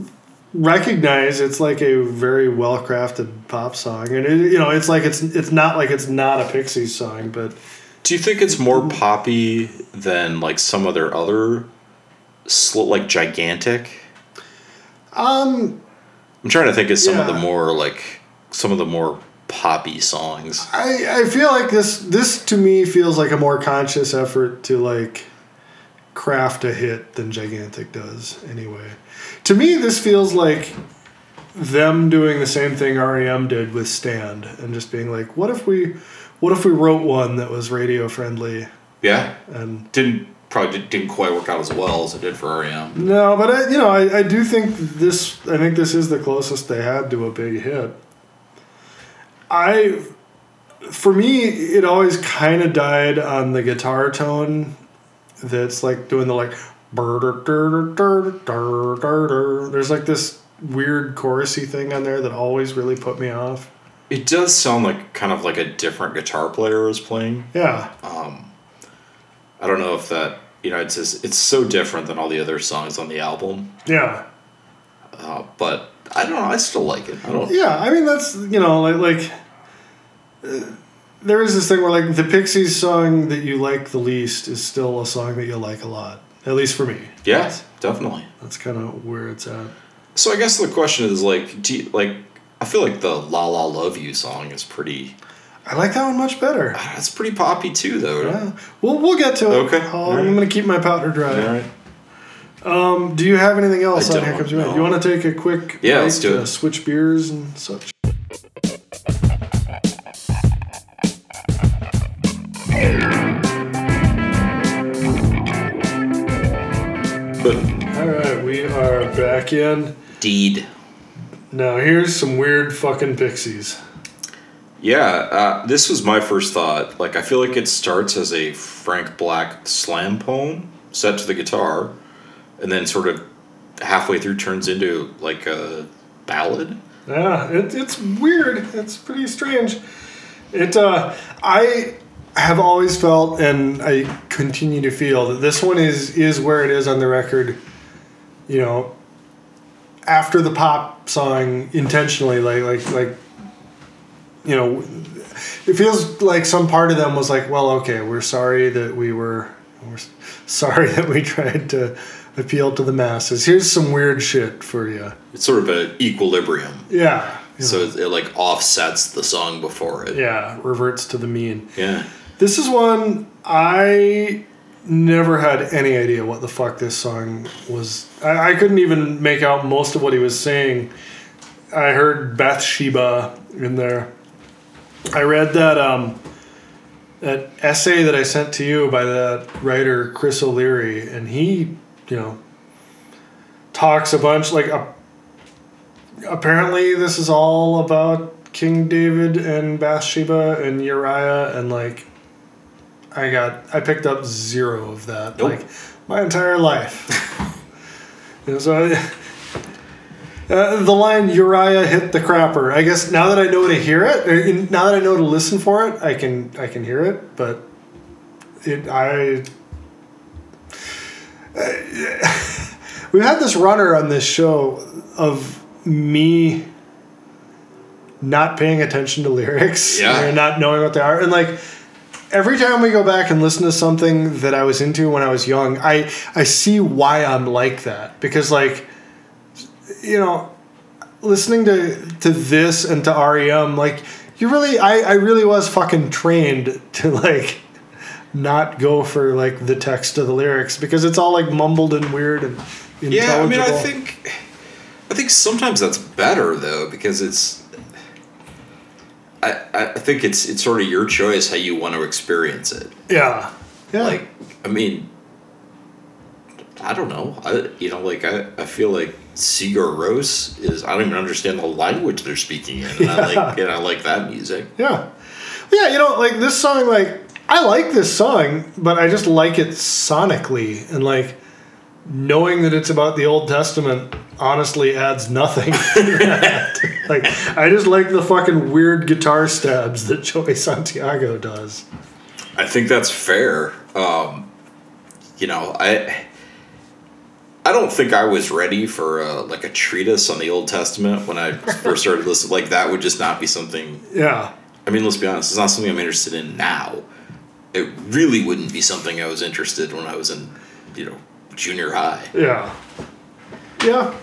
recognize it's like a very well crafted pop song, and it, you know, it's like it's it's not like it's not a Pixies song, but Do you think it's more poppy than like some of their other, sl- like gigantic? Um. I'm trying to think of some of the more like some of the more poppy songs. I, I feel like this this to me feels like a more conscious effort to like craft a hit than Gigantic does anyway. To me this feels like them doing the same thing REM did with Stand and just being like what if we what if we wrote one that was radio friendly Yeah, and didn't probably did- didn't quite work out as well as it did for REM. no but I, you know I, I do think this I think this is the closest they had to a big hit. I for me, it always kind of died on the guitar tone. That's like doing the like. There's like this weird chorusy thing on there that always really put me off. It does sound like kind of like a different guitar player is playing. Yeah, um, I don't know if that you know it's just, it's so different than all the other songs on the album. yeah, Uh, but I don't know. I still like it. I don't. yeah. I mean, that's you know, like like. uh, there is this thing where like the Pixies song that you like the least is still a song that you like a lot. At least for me. Yeah, definitely. That's kind of where it's at. So I guess the question is like, do you, like I feel like the "La La Love You" song is pretty. I like that one much better. That's pretty poppy too, though. Yeah, we'll we'll get to it. Okay, I'll- alright. I'm gonna keep my powder dry. All right. Um, do you have anything else I on Here Comes Your no. You want to take a quick Yeah, let's do to it. switch beers and such? [LAUGHS] All right, we are back in. deed. Now here's some weird fucking pixies. Yeah, uh, this was my first thought. Like, I feel like it starts as a Frank Black slam poem set to the guitar, and then sort of halfway through turns into like a ballad. Yeah, it, it's weird. It's pretty strange. It uh, I have always felt, and I continue to feel that this one is is where it is on the record. You know, after the pop song intentionally, like like like, you know, it feels like some part of them was like, well, okay, we're sorry that we were, we're sorry [LAUGHS] that we tried to appeal to the masses. Here's some weird shit for you. It's sort of an equilibrium, Yeah. so it, it like offsets the song before it. Yeah, reverts to the mean. Yeah. This is one I never had any idea what the fuck this song was. I, I couldn't even make out most of what he was saying. I heard Bathsheba in there. I read that um, that essay that I sent to you by that writer Chris O'Leary, and he, you know, talks a bunch like. A, apparently, this is all about King David and Bathsheba and Uriah, and like, I got I picked up zero of that Nope. like my entire life. [LAUGHS] you know, so. I, uh, the line Uriah hit the crapper. I guess now that I know to hear it, now that I know to listen for it, I can I can hear it. But it I [LAUGHS] we've had this runner on this show of me not paying attention to lyrics [LAUGHS] Yeah. or not knowing what they are, and like every time we go back and listen to something that I was into when I was young, I I see why I'm like that because like you know listening to to this and to REM like you really I I really was fucking trained to like not go for like the text of the lyrics because it's all like mumbled and weird and Yeah, I mean, I think I think sometimes that's better though because it's. I, I think it's it's sort of your choice how you want to experience it. Yeah. Yeah. Like, I mean, I don't know. I you know like I, I feel like Sigur Rós is I don't even understand the language they're speaking in, and I like and I like that music. Yeah. Yeah, you know, like this song, like, I like this song, but I just like it sonically. And, like, knowing that it's about the Old Testament honestly adds nothing to that. [LAUGHS] like, I just like the fucking weird guitar stabs that Joey Santiago does. I think that's fair. Um, you know, I I don't think I was ready for a, like a treatise on the Old Testament when I first started [LAUGHS] listening. Like that would just not be something. Yeah. I mean, let's be honest. It's not something I'm interested in now. It really wouldn't be something I was interested in when I was in, you know, junior high. Yeah. Yeah.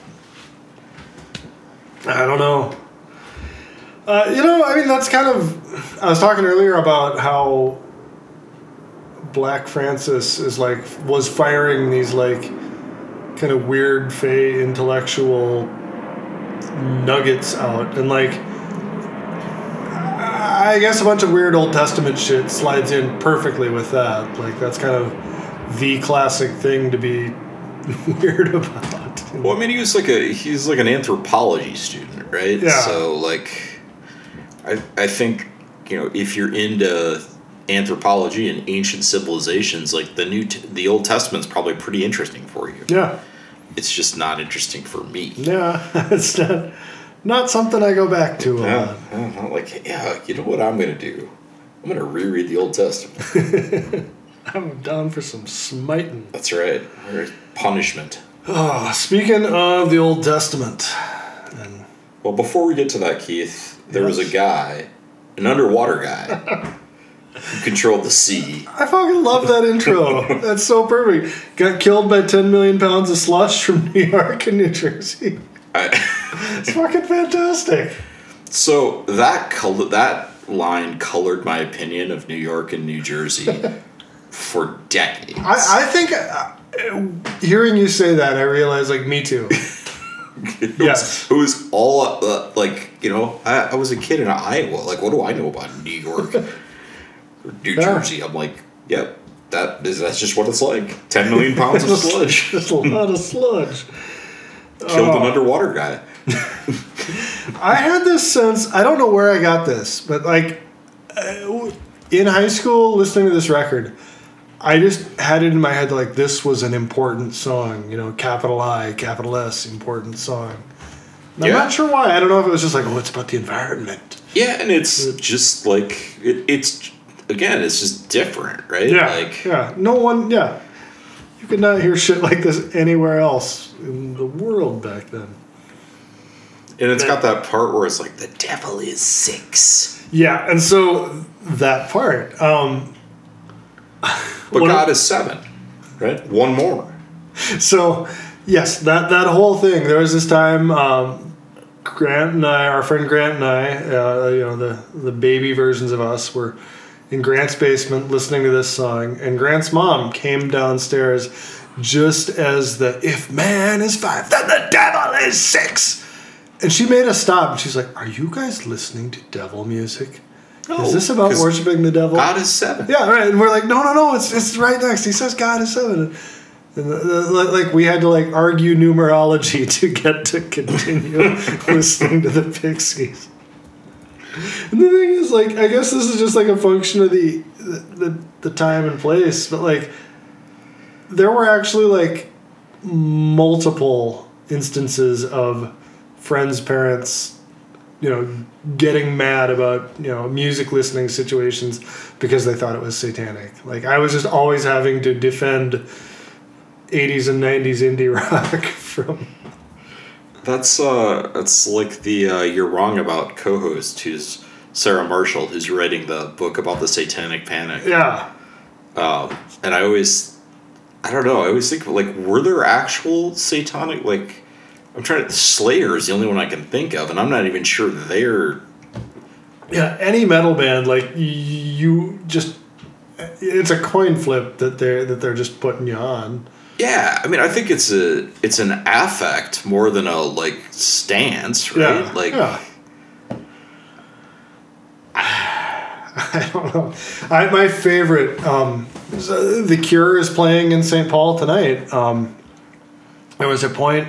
I don't know. Uh, you know, I mean, that's kind of. I was talking earlier about how Black Francis is like was firing these like kind of weird, fey intellectual nuggets out, and like I guess a bunch of weird Old Testament shit slides in perfectly with that. Like that's kind of the classic thing to be [LAUGHS] weird about. Well, I mean, he was like a he's like an anthropology student, right? Yeah. So like, I I think you know if you're into anthropology and ancient civilizations, like the new t- the Old Testament's probably pretty interesting for you. Yeah, It's just not interesting for me. yeah, [LAUGHS] it's not not something I go back to Yeah, lot. like, yeah, you know what I'm gonna do? I'm gonna reread the Old Testament. [LAUGHS] I'm down for some smiting. That's right. Or Punishment. Oh, speaking of the Old Testament, and Well, before we get to that, Keith, there was a guy, an underwater guy, [LAUGHS] who controlled the sea. I fucking love that intro. [LAUGHS] That's so perfect. Got killed by 10 million pounds of slush from New York and New Jersey. I, It's fucking fantastic. so that color, that line colored my opinion of New York and New Jersey [LAUGHS] for decades. I, I think uh, hearing you say that, I realize, like, me too. [LAUGHS] It was- Yes. it was all uh, like you know. I, I was a kid in Iowa. Like, what do I know about New York, or New Yeah. Jersey? I'm like, yep, that is that's just what it's like. Ten million [LAUGHS] pounds of sludge [LAUGHS] Just a lot of sludge. killed an Oh. underwater guy. [LAUGHS] I had this sense, I don't know where I got this, but like uh, in high school, listening to this record, I just had it in my head like this was an important song, you know, capital I, capital S, important song. And I'm not sure why. I don't know if it was just like, oh, it's about the environment. Yeah, and it's just like it, it's again, it's just different, right? Yeah. like yeah. No one, yeah. You could not hear shit like this anywhere else in the world back then. and it's got that part where it's like the devil is six, Yeah, and so that part, um, [LAUGHS] but God is seven, right? One more. So, yes, that that whole thing. There was this time, um, Grant and I, our friend Grant and I, uh, you know, the the baby versions of us were in Grant's basement listening to this song, and Grant's mom came downstairs just as the "If man is five, then the devil is six. And she made us stop, and she's like, "Are you guys listening to devil music? is this about worshiping the devil?" God is seven. Yeah, right. And we're like, no, no, no. It's it's right next. He says God is seven. And the, uh, the, like we had to like argue numerology [LAUGHS] to get to continue [LAUGHS] listening to the Pixies. And the thing is, like, I guess this is just like a function of the the, the, time and place, but like, there were actually like multiple instances of friends' parents you know, getting mad about, you know, music listening situations because they thought it was satanic. Like I was just always having to defend 80s and 90s indie [LAUGHS] rock from That's uh, that's like the uh, you're wrong about co-host who's Sarah Marshall, who's writing the book about the Satanic Panic. yeah. Um, and I always, I don't know, I always think like, were there actual satanic like? I'm trying to. Slayer is the only one I can think of, and I'm not even sure they're. Yeah, any metal band like you just it's a coin flip that they're that they're just putting you on. Yeah, I mean, I think it's a it's an affect more than a like stance, right? Yeah. Like, yeah. [SIGHS] I don't know. I, my favorite, um, uh, The Cure is playing in St. Paul tonight. Um, there was a point,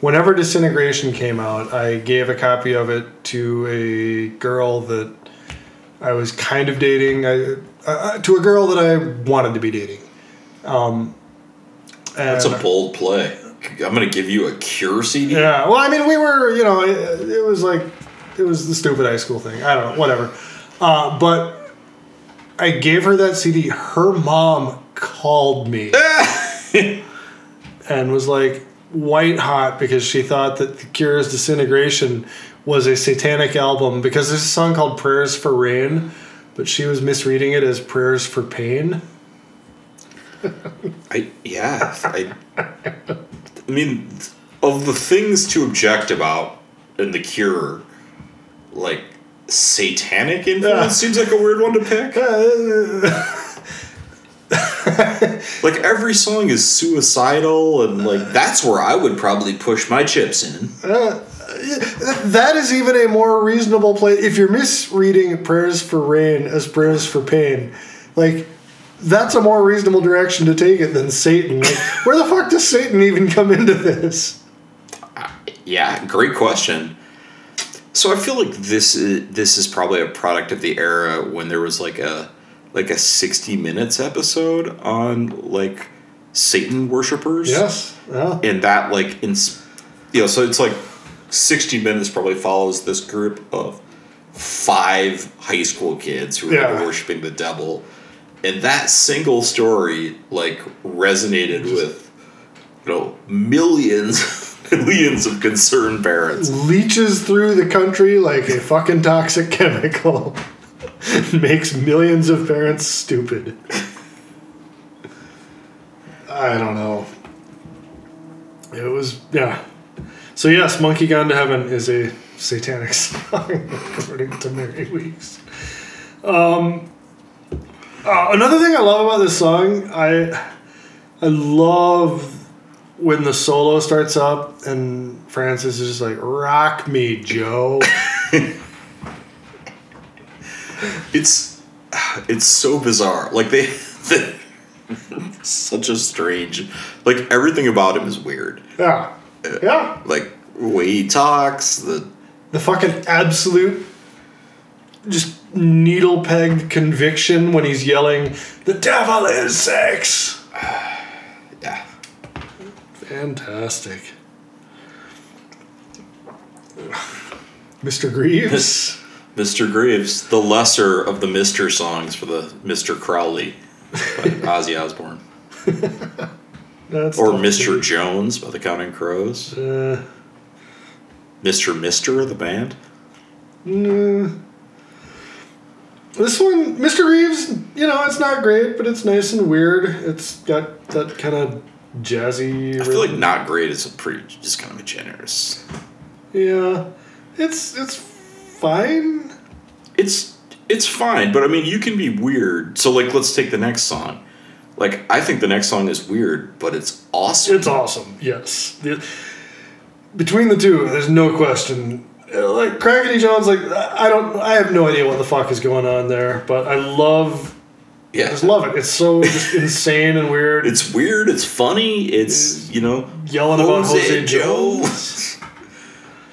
whenever Disintegration came out, I gave a copy of it to a girl that I was kind of dating, I, uh, to a girl that I wanted to be dating. Um, that's a bold play. I'm gonna give you a Cure CD. Yeah, well, I mean, we were, you know, it, it was like, it was the stupid high school thing. I don't know, whatever. Uh, but I gave her that CD. Her mom called me [LAUGHS] and was like white hot because she thought that The Cure's Disintegration was a satanic album because there's a song called Prayers for Rain, but she was misreading it as Prayers for Pain. I yeah. I, I mean, of the things to object about in the Cure, like satanic influence [LAUGHS] seems like a weird one to pick. [LAUGHS] Like every song is suicidal, and like that's where I would probably push my chips in. Uh, that is even a more reasonable place. If you're misreading prayers for rain as prayers for pain, like that's a more reasonable direction to take it than Satan. Like, [LAUGHS] where the fuck does Satan even come into this? Yeah, great question. So I feel like this is this is probably a product of the era when there was like a like a 60 minutes episode on like Satan worshippers. Yes. Yeah. And that like in you know, so it's like 60 minutes probably follows this group of five high school kids who are Yeah. worshiping the devil. And that single story like resonated with you know millions [LAUGHS] millions of concerned parents. Leeches through the country like a fucking toxic [LAUGHS] chemical. [LAUGHS] Makes millions of parents stupid. I don't know. It was yeah. So yes, Monkey Gone to Heaven is a satanic song according to Mary Weeks. Um, uh, another thing I love about this song, I I love when the solo starts up and Francis is just like, "Rock me, Joe." [LAUGHS] It's it's so bizarre. Like they, [LAUGHS] they such a strange like everything about him is weird. yeah, yeah. Like way he talks, the The fucking absolute, just needle pegged conviction when he's yelling, "The devil is sex." [SIGHS] yeah. Fantastic. Mr. Grieves. Mr. Grieves, the lesser of the Mister songs for the Mr. Crowley by [LAUGHS] Ozzy Osbourne. That's Or Mr. Jones by the Counting Crows. Uh, Mr. Mister, the band. nah. This one, Mr. Grieves, you know, it's not great, but it's nice and weird. It's got that kind of jazzy. I feel like not great is a pretty just kind of a generous. Yeah, it's it's fine. It's it's fine, but I mean you can be weird. So like let's take the next song. Like I think the next song is weird, but it's awesome. It's awesome. Yes. Between the two, there's no question. Uh, Like Crackity Jones, like I don't, I have no idea what the fuck is going on there, but I love, I yeah. just love it. It's so just [LAUGHS] insane and weird. It's weird, it's funny, it's you know Yelling about Jose Joe. Jones. [LAUGHS]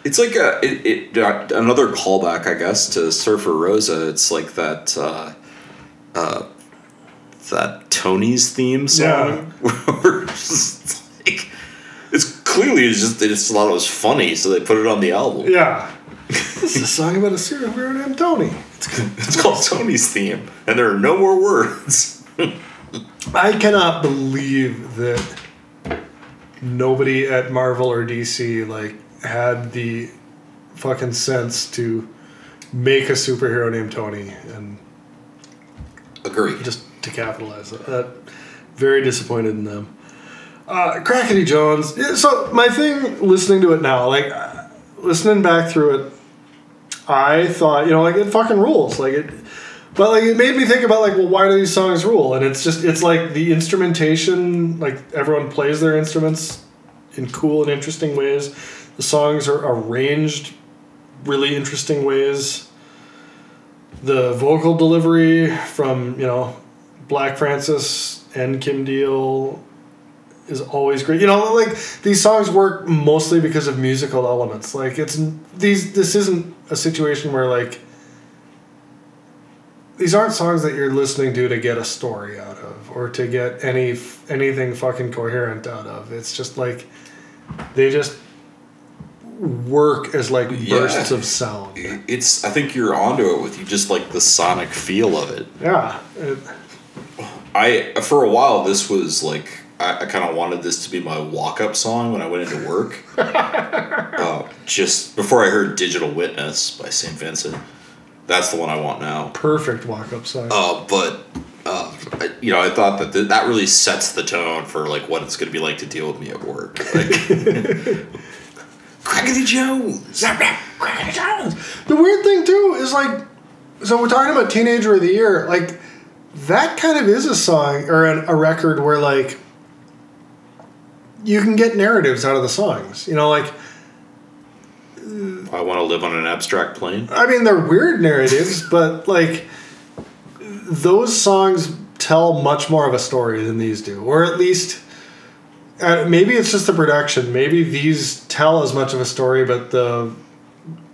It's like a it, it uh, another callback, I guess, to Surfer Rosa. It's like that uh, uh, that Tony's theme song. [LAUGHS] where it's just like it's clearly it's just they just thought it was funny, so they put it on the album. Yeah. [LAUGHS] this is a song about a serial killer named Tony. It's called Tony's theme, and there are no more words. [LAUGHS] I cannot believe that nobody at Marvel or DC like had the fucking sense to make a superhero named Tony and agree just to capitalize it. That very disappointed in them. Uh, Crackity Jones. So my thing, listening to it now, like uh, listening back through it, I thought you know like it fucking rules. Like it, But like it made me think about like, well, why do these songs rule? And it's just it's like the instrumentation, like everyone plays their instruments in cool and interesting ways. The songs are arranged really interesting ways. The vocal delivery from, you know, Black Francis and Kim Deal is always great. You know, like these songs work mostly because of musical elements. Like it's these this isn't a situation where like these aren't songs that you're listening to to get a story out of or to get any anything fucking coherent out of. It's just like they just work as like bursts Yeah. of sound. It's I think you're onto it with you just like the sonic feel of it. Yeah. It, I for a while this was like I, I kind of wanted this to be my walk up song when I went into work. [LAUGHS] uh, just before I heard "Digital Witness" by Saint Vincent. That's the one I want now. perfect walk up song. Uh, but uh, I, you know, I thought that th- that really sets the tone for like what it's going to be like to deal with me at work. Like, [LAUGHS] Crackity Jones. Crackity Jones. The weird thing too is like, so we're talking about Teenager of the Year. Like, that kind of is a song or an, a record where like you can get narratives out of the songs. You know, like I want to live on an abstract plane. I mean they're weird narratives, [LAUGHS] but like those songs tell much more of a story than these do, or at least. Uh, maybe it's just the production. Maybe these tell as much of a story, but the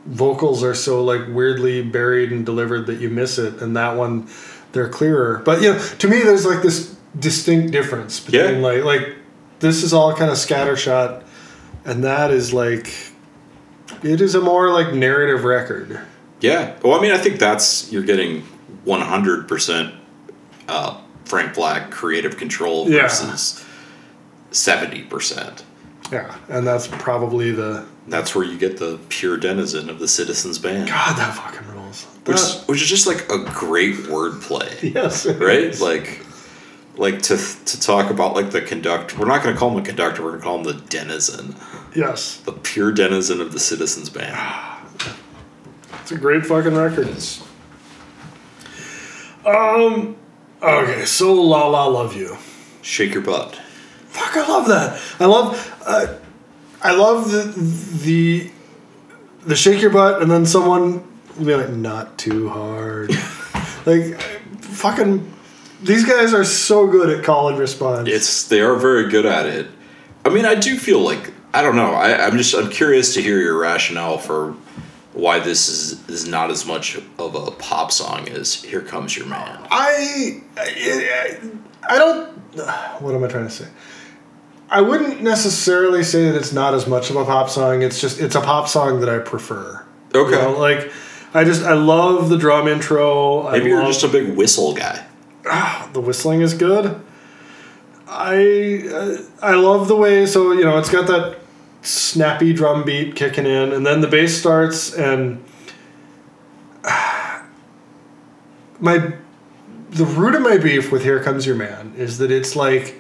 vocals are so like weirdly buried and delivered that you miss it. And that one, they're clearer. But you know, to me, there's like this distinct difference between Yeah. like like this is all kind of scattershot, and that is like it is a more like narrative record. Yeah. Well, I mean, I think that's you're getting 100% uh, Frank Black creative control Yeah. versus 70%. Yeah, and that's probably the That's where you get the pure denizen of the Citizens Band, God that fucking rules. which That- which is just like a great wordplay, [LAUGHS] yes, right? is. Like, like to to talk about like the conductor. We're not going to call him a conductor. We're going to call him the denizen, yes, the pure denizen of the Citizens Band. it's a great fucking record. Um, okay, so La La Love You. Shake your butt. Fuck, I love that. I love, uh, I love the the the shake your butt, and then someone be like, not too hard. [LAUGHS] like, fucking, these guys are so good at call and response. It's they are very good at it. I mean, I do feel like I don't know. I, I'm just I'm curious to hear your rationale for why this is is not as much of a pop song as "Here Comes Your Man." I, I, I don't. What am I trying to say? I wouldn't necessarily say that it's not as much of a pop song. It's just it's a pop song that I prefer. Okay. You know, like I just I love the drum intro. Maybe I you're love, just a big whistle guy. The whistling is good. I uh, I love the way so you know it's got that snappy drum beat kicking in and then the bass starts and my the root of my beef with Here Comes Your Man is that it's like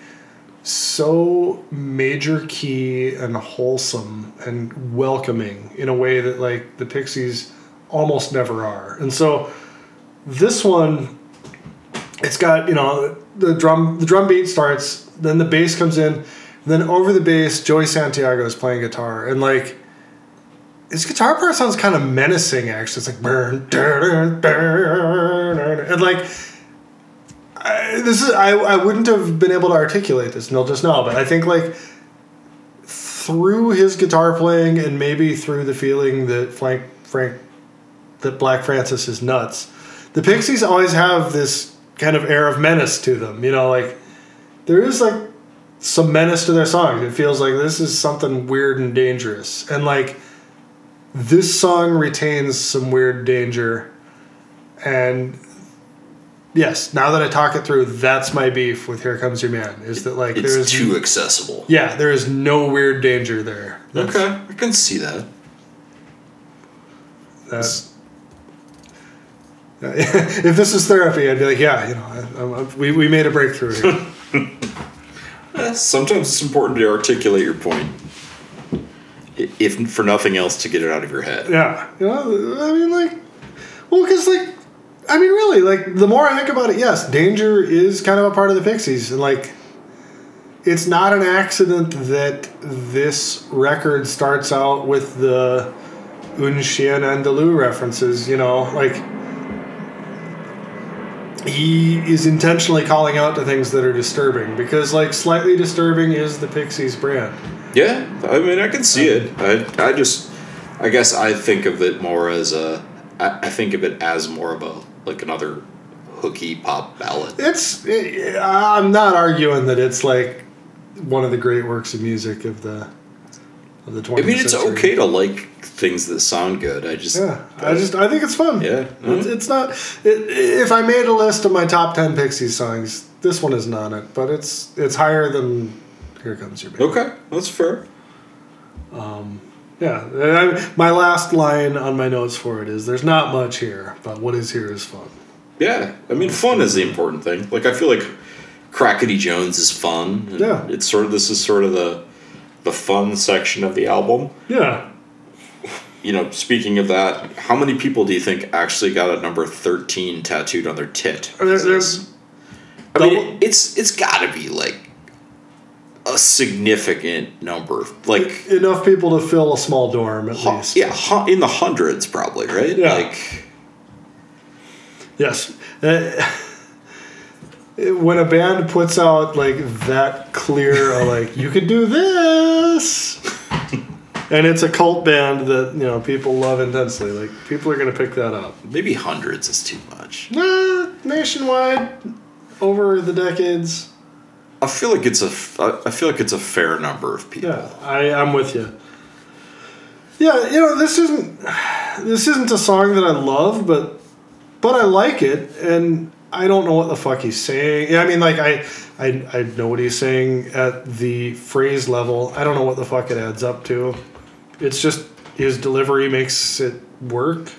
so major key and wholesome and welcoming in a way that like the Pixies almost never are. And so this one it's got, you know, the drum the drum beat starts, then the bass comes in, then over the bass Joey Santiago is playing guitar and like his guitar part sounds kind of menacing actually. It's like burn, and like I, this is I, I wouldn't have been able to articulate this until just now, but I think like through his guitar playing and maybe through the feeling that Frank Frank that Black Francis is nuts, the Pixies always have this kind of air of menace to them. You know, like there is like some menace to their songs. It feels like this is something weird and dangerous, and like this song retains some weird danger and yes now that i talk it through that's my beef with here comes your man is that like there is too accessible. yeah there is no weird danger there That's- Okay, I can see that. that if this is therapy i'd be like yeah you know I, I'm, we, we made a breakthrough here Eh, [LAUGHS] Sometimes it's important to articulate your point, if for nothing else, to get it out of your head. yeah you know i mean like well because like I mean, really, like the more I think about it, yes, danger is kind of a part of the Pixies, and like, it's not an accident that this record starts out with the Un Chien Andalou references. You know, like he is intentionally calling out to things that are disturbing because, like, slightly disturbing is the Pixies brand. Yeah, I mean, I can see it. I, I just, I guess I think of it more as a, I, I think of it as more of a like another hooky pop ballad. It's. It, I'm not arguing that it's like one of the great works of music of the the 20th I mean, it's century. okay to like things that sound good. I just, Yeah, I uh, just I think it's fun. Yeah. it's, it's not. It, if I made a list of my top ten Pixies songs, this one isn't on it, but it's it's higher than Here Comes Your Baby. okay, that's fair. Um, yeah, and I, my last line on my notes for it is: "There's not much here, but what is here is fun." Yeah, I mean, fun is the important thing. Like, I feel like Crackity Jones is fun. Yeah. it's sort of this is sort of the the fun section of the album. Yeah, You know, speaking of that, how many people do you think actually got a number thirteen tattooed on their tit? There- there's I mean, it's it's got to be like a significant number, like enough people to fill a small dorm at hu- least. yeah, hu- in the hundreds probably, right? Yeah. Like, Yes. Uh, when a band puts out like that clear, like you could do this, and it's a cult band that you know people love intensely, like people are gonna pick that up. maybe hundreds is too much. Nah, nationwide, over the decades. I feel like it's a I feel like it's a fair number of people. Yeah, I, I'm with you. Yeah, you know this isn't this isn't a song that I love, but but I like it, and I don't know what the fuck he's saying. Yeah, I mean, like I, I I know what he's saying at the phrase level. I don't know what the fuck it adds up to. It's just his delivery makes it work.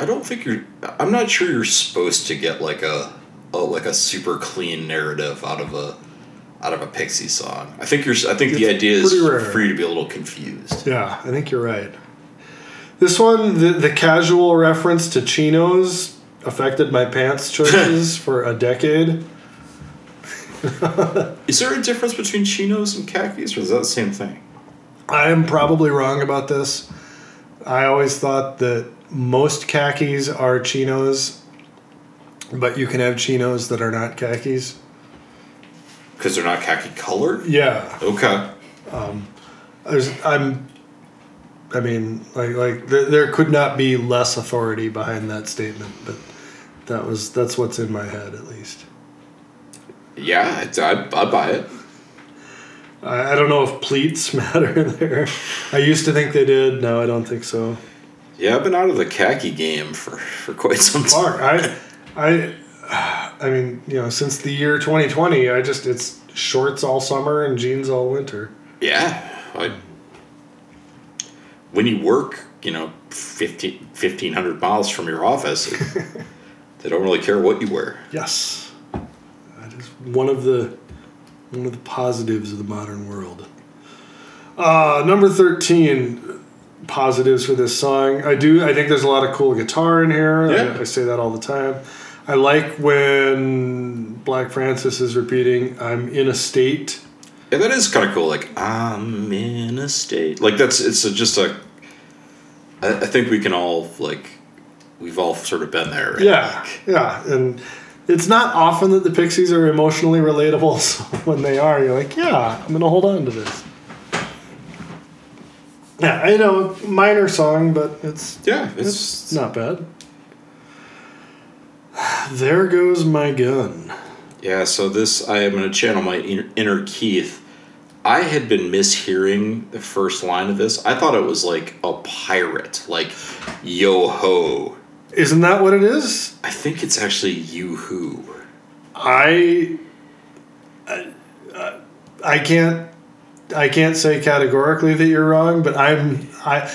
I don't think you're. I'm not sure you're supposed to get like a, a like a super clean narrative out of a out of a Pixie song. I think you're. I think the idea is rare. for you to be a little confused. Yeah, I think you're right. This one, the, the casual reference to chinos affected my pants choices [LAUGHS] for a decade. Is there a difference between chinos and khakis, or is that the same thing? I am probably wrong about this. I always thought that most khakis are chinos, but you can have chinos that are not khakis. Because they're not khaki colored. Yeah, Okay. Um, there's I'm. I mean, like like there, there could not be less authority behind that statement, but that was that's what's in my head at least. Yeah, it's, I I buy it. I, I don't know if pleats [LAUGHS] matter there. I used to think they did. Now I don't think so. Yeah, I've been out of the khaki game for for quite some time. I, [LAUGHS] I, I mean, you know, since the year 2020, I just it's shorts all summer and jeans all winter. Yeah. I, when you work, you know, 15, 1,500 miles from your office, [LAUGHS] they don't really care what you wear. Yes, that is one of the one of the positives of the modern world. Uh, number 13 positives for this song. I do. I think there's a lot of cool guitar in here. Yeah. I, I say that all the time. I like when Black Francis is repeating, "I'm in a state." Yeah, that is kind of cool. Like, I'm in a state. Like, that's, it's a, just a, I, I think we can all, like, we've all sort of been there. right? Yeah, yeah, and it's not often that the Pixies are emotionally relatable. [LAUGHS] So when they are, you're like, yeah, I'm gonna hold on to this. Yeah, I know, minor song, but it's Yeah, it's, it's, not bad. [SIGHS] There goes my gun. yeah, so this, I am to channel my inner, inner Keith. I had been mishearing the first line of this. I thought it was like a pirate, like yo ho. Isn't that what it is? I think it's actually you who. I, I, I can't, I can't say categorically that you're wrong, but I'm I.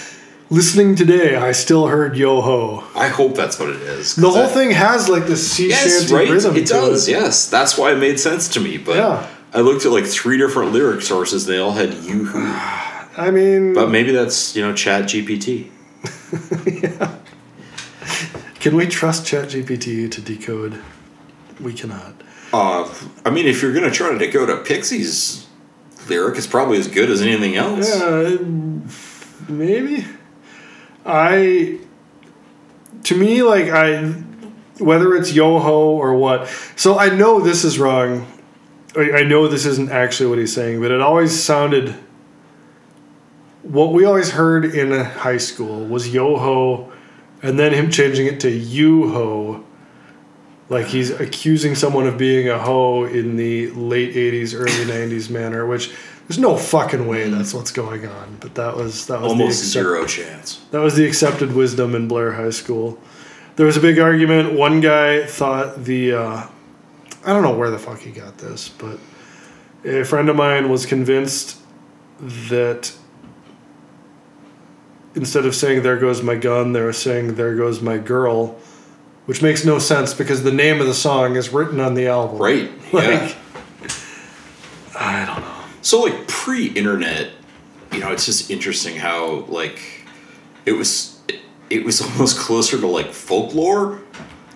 Listening today, I still heard yo ho. I hope that's what it is. The whole thing has like this sea Yes, shanty right. rhythm. It does. It. Yes, that's why it made sense to me. But Yeah. I looked at like three different lyric sources. They all had you who. [SIGHS] I mean, But maybe that's you know Chat GPT. [LAUGHS] Can we trust ChatGPT to decode? We cannot. Uh, I mean, if you're gonna try to decode a Pixies lyric, it's probably as good as anything else. Yeah, maybe. I. To me, like I, whether it's yo ho or what. So I know this is wrong. I I know this isn't actually what he's saying, but it always sounded. What we always heard in high school was yo ho, and then him changing it to you ho. Like he's accusing someone of being a hoe in the late '80s, early [COUGHS] '90s manner, which there's no fucking way that's what's going on. But that was that was Almost the accept- zero chance. that was the accepted wisdom in Blair High School. There was a big argument. One guy thought the, uh, I don't know where the fuck he got this, but a friend of mine was convinced that instead of saying "There goes my gun," they were saying "There goes my girl," which makes no sense because the name of the song is written on the album. Right. [LAUGHS] Like, yeah. I don't know. So like pre-internet, you know, it's just interesting how like it was it, it was [LAUGHS] almost closer to like folklore.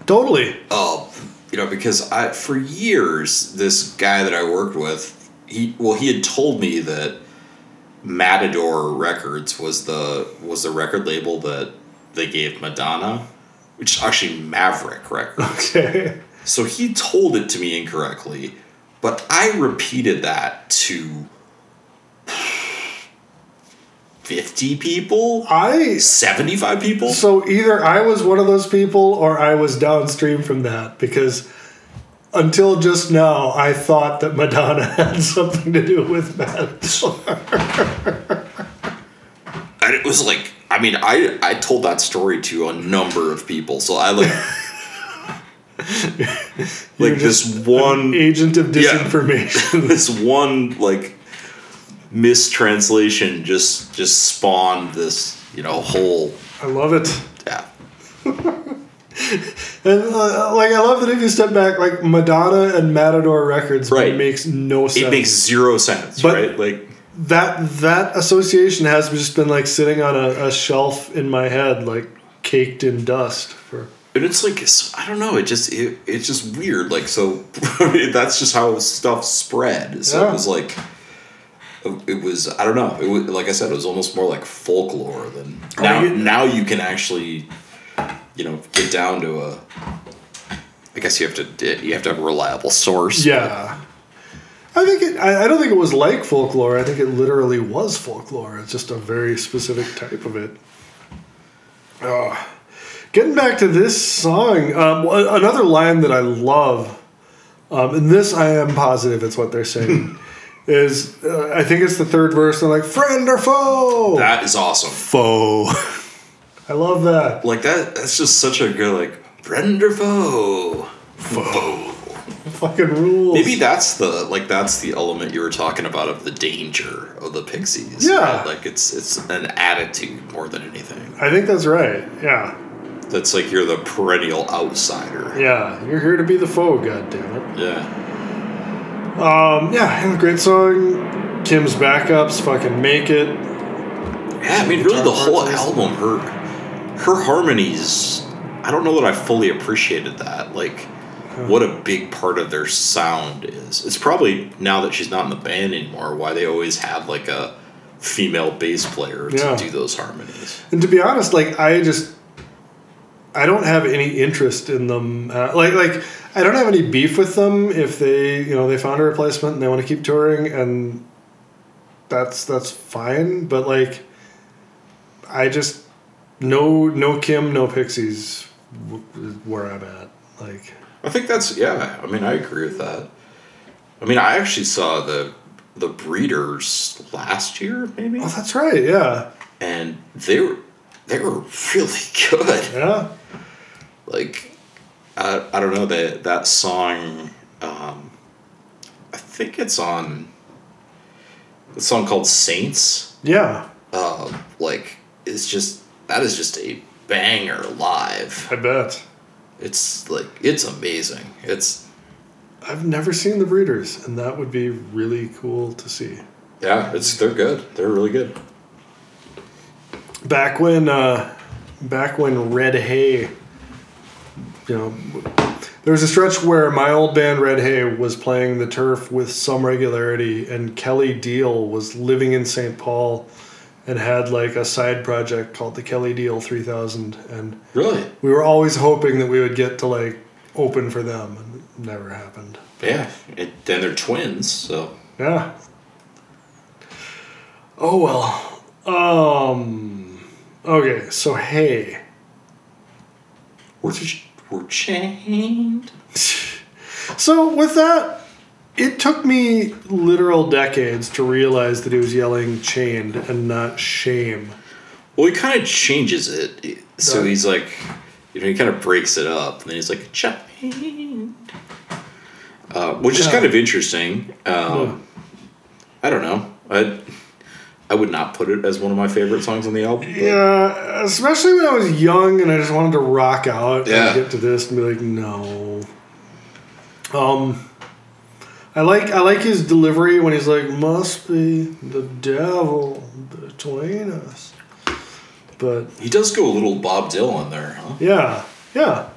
Totally. Uh, you know, because I for years this guy that I worked with, he well he had told me that Matador Records was the was the record label that they gave Madonna, which is actually Maverick Records. [LAUGHS] Okay. So he told it to me incorrectly, but I repeated that to 50 people, I 75 people. So either I was one of those people or I was downstream from that because until just now I thought that Madonna [LAUGHS] had something to do with Matador. And it was like, I mean, I, I told that story to a number of people. So I like, [LAUGHS] like this one, agent of Yeah. disinformation. [LAUGHS] this one like mistranslation just just spawned this, you know, whole, I love it. [LAUGHS] And uh, like I love that if you step back, like Madonna and Matador Records Right. makes no sense. It makes zero sense, But- right? Like, that that association has just been like sitting on a, a shelf in my head, like caked in dust for And it's like I don't know. It just it, it's just weird. Like so, [LAUGHS] that's just how stuff spread. So Yeah. it was like it was. I don't know. It was like I said. It was almost more like folklore than now. you- now you can actually, you know, get down to a. I guess you have to you have to have a reliable source. Yeah. I think it, I, don't think it was like folklore. I think it literally was folklore. It's just a very specific type of it. Uh, getting back to this song, um, another line that I love, um, and this I am positive it's what they're saying, [LAUGHS] is uh, I think it's the third verse. They're like, friend or foe? That is awesome. foe. [LAUGHS] I love that. Like that. That's just such a good like friend or foe. Foe. [LAUGHS] Fucking rules. Maybe that's the like that's the element you were talking about of the danger of the pixies. Yeah. right? Like it's it's an attitude more than anything. I think that's right. Yeah. That's like you're the perennial outsider. Yeah. You're here to be the foe, God damn it. Yeah. Um, yeah, and great song. Kim's backups fucking make it. Yeah, I mean really the whole album, her her harmonies I don't know that I fully appreciated that. Like what a big part of their sound is. It's probably now that she's not in the band anymore, why they always have like a female bass player to Yeah. do those harmonies. And to be honest, like I just, I don't have any interest in them. Uh, like like I don't have any beef with them if they you know they found a replacement and they want to keep touring and that's that's fine. But like, I just no no Kim no Pixies where I'm at. Like I think that's yeah. I mean, I agree with that. I mean, I actually saw the the Breeders last year, maybe, oh that's right yeah and they were they were really [LAUGHS] good. yeah Like, I, I don't know that that song. Um, I think it's on the song called Saints. yeah Uh, like, it's just that is just a banger live. I bet. It's like it's amazing. It's I've never seen the Breeders, and that would be really cool to see. yeah, it's they're good. They're really good. Back when, uh, back when Red Hay you know, there was a stretch where my old band Red Hay was playing the turf with some regularity, and Kelley Deal was living in St. Paul and had like a side project called the Kelley Deal 3000. And Really? we were always hoping that we would get to like open for them, and it never happened. Yeah. It, and they're twins, so. Yeah. Oh well. Um. Okay, so hey. We're, ch- we're chained. [LAUGHS] So with that, it took me literal decades to realize that he was yelling chained and not shame. Well, he kind of changes it. So he's like, you know, he kind of breaks it up. And then he's like, chained. Uh, which is kind of interesting. Um, I don't know. I, I would not put it as one of my favorite songs on the album. but- Yeah, especially when I was young and I just wanted to rock out Yeah. and get to this and be like, no. Um, I like I like his delivery when he's like, "Must be the devil between us," but He does go a little Bob Dylan there, huh? Yeah, yeah.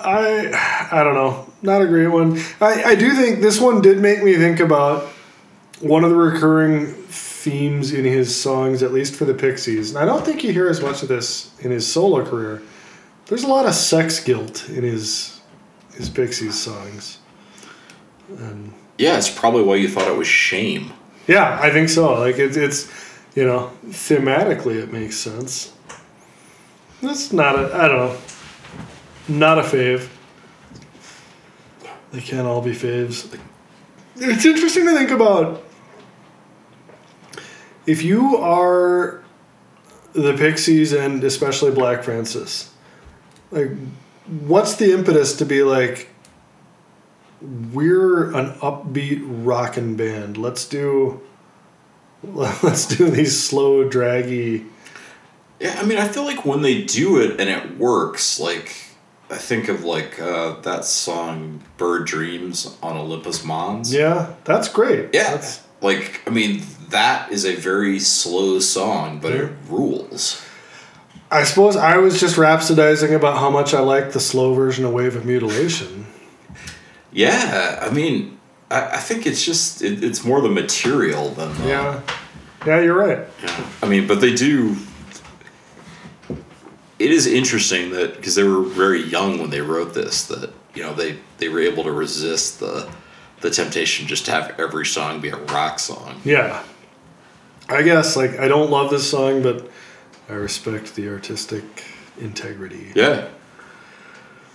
I I don't know. Not a great one. I, I do think this one did make me think about one of the recurring themes in his songs, at least for the Pixies. And I don't think you hear as much of this in his solo career. There's a lot of sex guilt in his his Pixies songs. And Yeah, it's probably why you thought it was shame. yeah, I think so. Like it's it's you know, thematically it makes sense. That's not a I don't know. Not a fave. They can't all be faves. It's interesting to think about if you are the Pixies and especially Black Francis, like what's the impetus to be like we're an upbeat rockin' band. Let's do [LAUGHS] let's do these slow, draggy. Yeah, I mean, I feel like when they do it and it works, like I think of like uh, that song "Bird Dreams" on Olympus Mons. Yeah, that's great. Yeah. That's, Like, I mean, that is a very slow song, but it rules. I suppose I was just rhapsodizing about how much I like the slow version of Wave of Mutilation. Yeah, I mean, I, I think it's just it, it's more the material than the, Yeah. Yeah, you're right. Yeah. I mean, but they do. It is interesting that because they were very young when they wrote this, that you know they they were able to resist the the temptation just to have every song be a rock song. Yeah. I guess like I don't love this song, but I respect the artistic integrity. Yeah,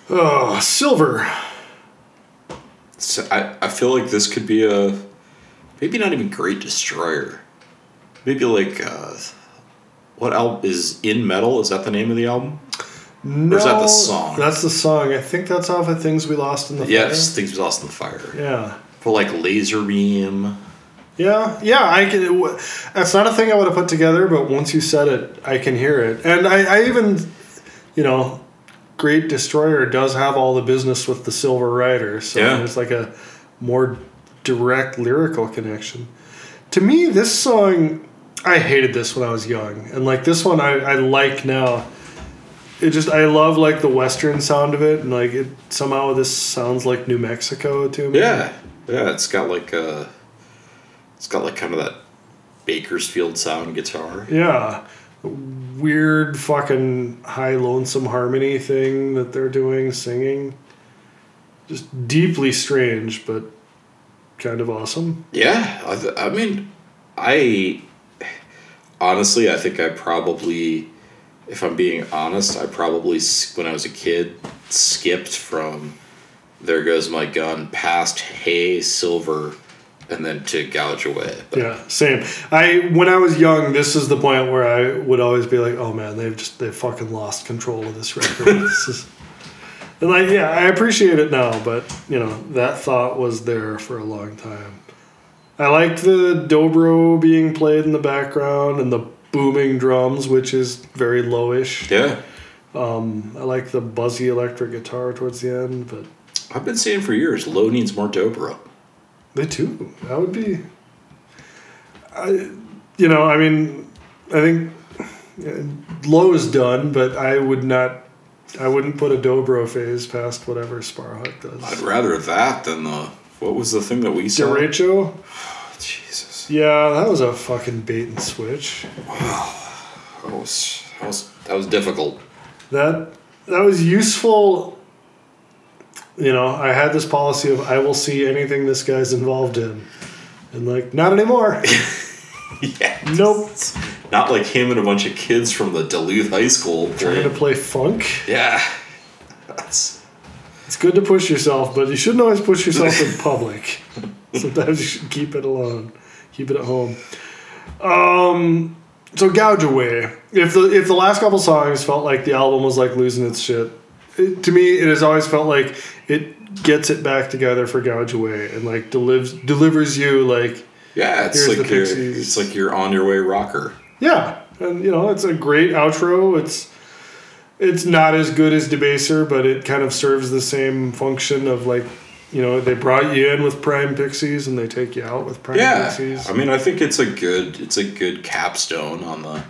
Oh, Silver. So I I feel like this could be a maybe not even Great Destroyer, maybe like uh, what album is in metal? Is that the name of the album? No, is that the song? That's the song. I think that's off of Things We Lost in the Yes, Fire. Yes, Things we lost in the fire. Yeah. For like Laser Beam. Yeah, yeah, I can. it w- That's not a thing I would have put together, but once you said it, I can hear it. And I, I even, you know, Great Destroyer does have all the business with the Silver Rider, so Yeah. there's like a more direct lyrical connection. To me, this song, I hated this when I was young, and like this one, I, I like now. It just I love like the western sound of it, and like it somehow this sounds like New Mexico to me. Yeah, yeah. It's got like a, it's got like kind of that Bakersfield sound guitar. Yeah. Weird fucking high lonesome harmony thing that they're doing, singing. Just deeply strange, but kind of awesome. Yeah, I, th- I mean, I honestly, I think I probably, if I'm being honest, I probably when I was a kid skipped from "There Goes My Gun" past "Hey Silver," and then to "Gouge Away." But Yeah, same. I when I was young, this is the point where I would always be like, "Oh man, they've just they fucking lost control of this record." [LAUGHS] this is, and like, yeah, I appreciate it now, but you know that thought was there for a long time. I liked the dobro being played in the background and the booming drums, which is very lowish. yeah, um, I like the buzzy electric guitar towards the end, but I've been saying for years, Low needs more dobro. They too. That would be. I, you know, I mean, I think low is done, but I would not I wouldn't put a dobro phase past whatever Sparhawk does. I'd rather that than the what was the thing that we saw? Derecho? Oh, Jesus, Yeah, that was a fucking bait and switch. [SIGHS] that was that was that was difficult. That that was useful. You know, I had this policy of I will see anything this guy's involved in, and like not anymore. [LAUGHS] yeah, nope. not like him and a bunch of kids from the Duluth High School. Trying to play funk. Yeah, that's It's good to push yourself, but you shouldn't always push yourself in public. [LAUGHS] Sometimes you should keep it alone, keep it at home. Um, so gouge away. If the if the last couple songs felt like the album was like losing its shit, it, to me it has always felt like it gets it back together for gouge away and like delivers delivers you like yeah. It's Here's like the your, Pixies. it's like you're on your way rocker. yeah, and you know it's a great outro. It's it's not as good as Debaser, but it kind of serves the same function of like, you know, they brought you in with Prime Pixies and they take you out with Prime Yeah, Pixies. I mean, I think it's a good it's a good capstone on the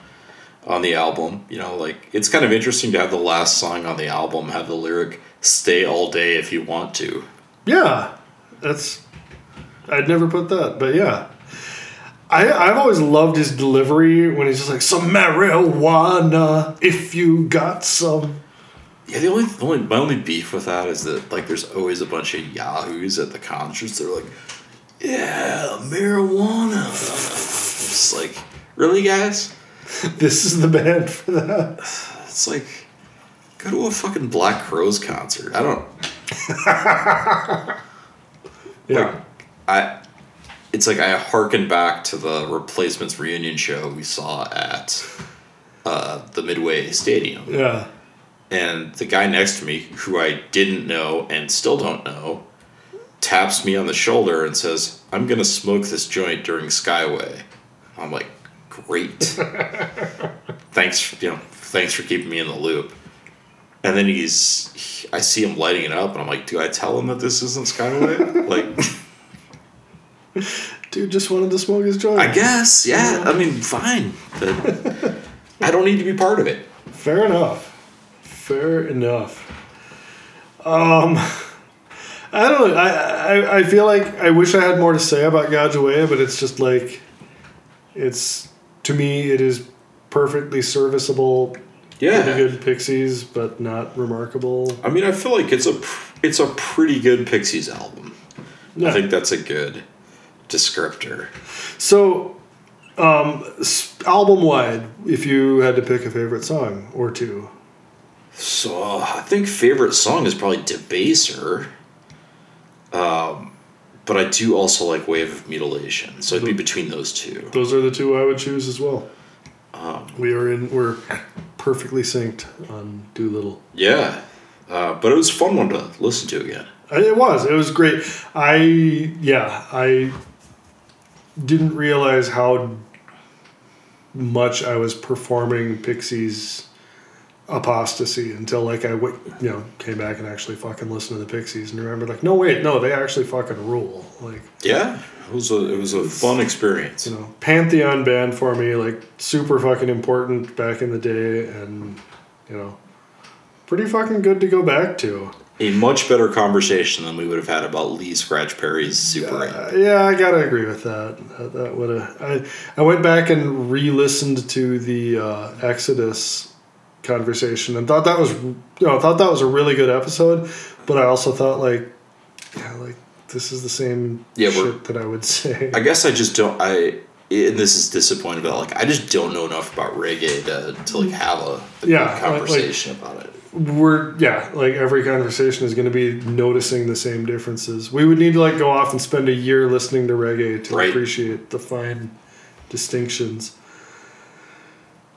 on the album. You know, like it's kind of interesting to have the last song on the album have the lyric "Stay all day if you want to." Yeah, that's. I'd never put that, but yeah. I, I've always loved his delivery when he's just like, some marijuana, if you got some. Yeah, the only, the only my only beef with that is that like there's always a bunch of yahoos at the concerts. They're like, "Yeah, marijuana." It's like, really, guys? [LAUGHS] This is the band for that. It's like, go to a fucking Black Crowes concert. I don't. [LAUGHS] Yeah. I it's like I harken back to the replacements reunion show we saw at uh, the Midway Stadium. Yeah. And the guy next to me, who I didn't know and still don't know, taps me on the shoulder and says, I'm gonna smoke this joint during Skyway. I'm like, great. thanks you know, thanks for keeping me in the loop. And then he's he- I see him lighting it up and I'm like, do I tell him that this isn't Skyway? like [LAUGHS] Dude just wanted to smoke his joint. I guess, yeah. I mean, fine. But I don't need to be part of it. Fair enough. Fair enough. Um, I don't know. I, I, I feel like I wish I had more to say about Away, but it's just like, it's, to me, it is perfectly serviceable, pretty good Pixies, but not remarkable. I mean, I feel like it's a pr- it's a pretty good Pixies album. Yeah. I think that's a good descriptor. So, um, album wide, if you had to pick a favorite song or two, So uh, I think favorite song is probably Debaser. Um, but I do also like Wave of Mutilation, so it'd be between those two. those are the two I would choose as well. Um, We are in, we're perfectly synced on Doolittle. yeah, uh, but it was a fun one to listen to again. Uh, It was. It was great. I yeah. I didn't realize how much I was performing Pixies apostasy until like I w- you know came back and actually fucking listened to the Pixies and remembered like no wait no they actually fucking rule like Yeah, it was a it was a fun experience. you know pantheon band for me like super fucking important back in the day and you know pretty fucking good to go back to. A much better conversation than we would have had about Lee Scratch Perry's Super Uh, yeah, I gotta agree with that. That, that would have. I I went back and re-listened to the uh, Exodus conversation and thought that was you know thought that was a really good episode, but I also thought like yeah like this is the same Yeah, shit that I would [LAUGHS] say. I guess I just don't. I and this is disappointing, but like I just don't know enough about reggae to, to like have a, a Yeah, good like- conversation about it. We're yeah like every conversation is going to be noticing the same differences. We would need to like go off and spend a year listening to reggae to Right. appreciate the fine distinctions.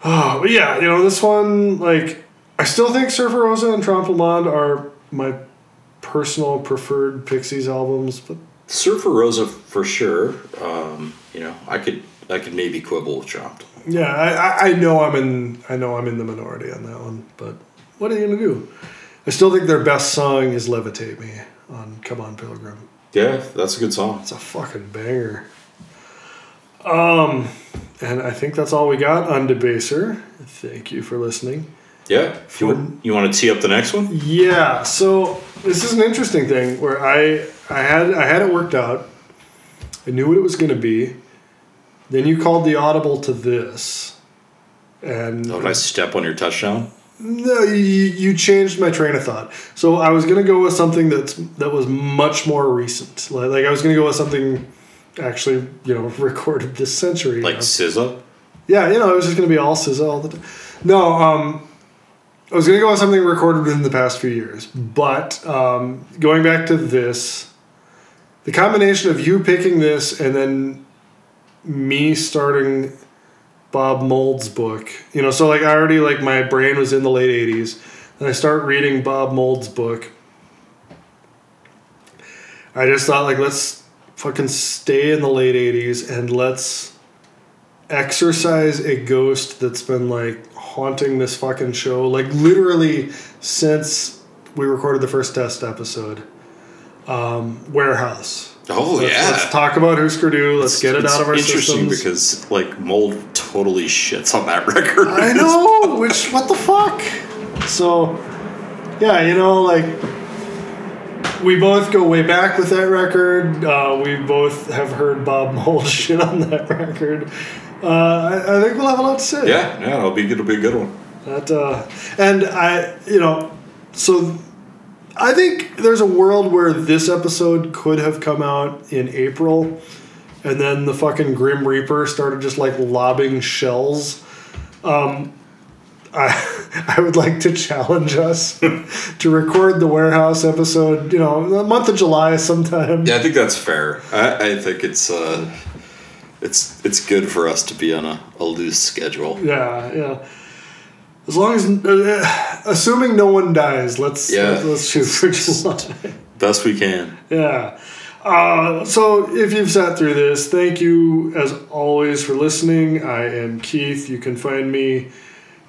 Oh, but yeah, you know, this one, like, I still think Surfer Rosa and Trompe-Monde are my personal preferred Pixies albums, but Surfer Rosa for sure. Um, you know, I could I could maybe quibble with Chopped. yeah, I, I, I know I'm in I know I'm in the minority on that one, but what are you gonna do? I still think their best song is Levitate Me on Come On Pilgrim. Yeah, that's a good song. It's a fucking banger. Um, and I think that's all we got on Debaser. Thank you for listening. Yeah. If you, you want to tee up the next one? Yeah. So this is an interesting thing where I I had I had it worked out. I knew what it was going to be. Then you called the audible to this, and Oh, did I step on your touchdown? no, you, you changed my train of thought. So I was going to go with something that's that was much more recent. Like, like I was going to go with something actually you know [LAUGHS] recorded this century. Like now. SZA? Yeah, you know, it was just going to be all SZA all the time. No, um, I was going to go with something recorded within the past few years. But um, going back to this, the combination of you picking this and then me starting Bob Mould's book, you know, so like I already, like, my brain was in the late 80s. And I start reading Bob Mould's book. I just thought, like, let's fucking stay in the late 80s and let's exorcise a ghost that's been like haunting this fucking show like literally since we recorded the first test episode um, warehouse Oh, let's, yeah. let's talk about Husker Du. Let's get it out of our interesting systems. because like Mould totally shits on that [LAUGHS] record. I know, which what the fuck? So, yeah, you know, like we both go way back with that record. Uh, we both have heard Bob Mould [LAUGHS] shit on that record. Uh, I, I think we'll have a lot to say. yeah, yeah, it'll be it'll be a good one. That uh, and I, you know, so I think there's a world where this episode could have come out in April, and then the fucking Grim Reaper started just like lobbing shells. Um, I [LAUGHS] I would like to challenge us [LAUGHS] to record the warehouse episode. You know, the month of July sometime. Yeah, I think that's fair. I, I think it's uh, it's it's good for us to be on a, a loose schedule. Yeah, yeah. As long as, uh, assuming no one dies, let's Yeah. let's, let's shoot for July. [LAUGHS] Best we can. Yeah. Uh, so if you've sat through this, thank you as always for listening. I am Keith. You can find me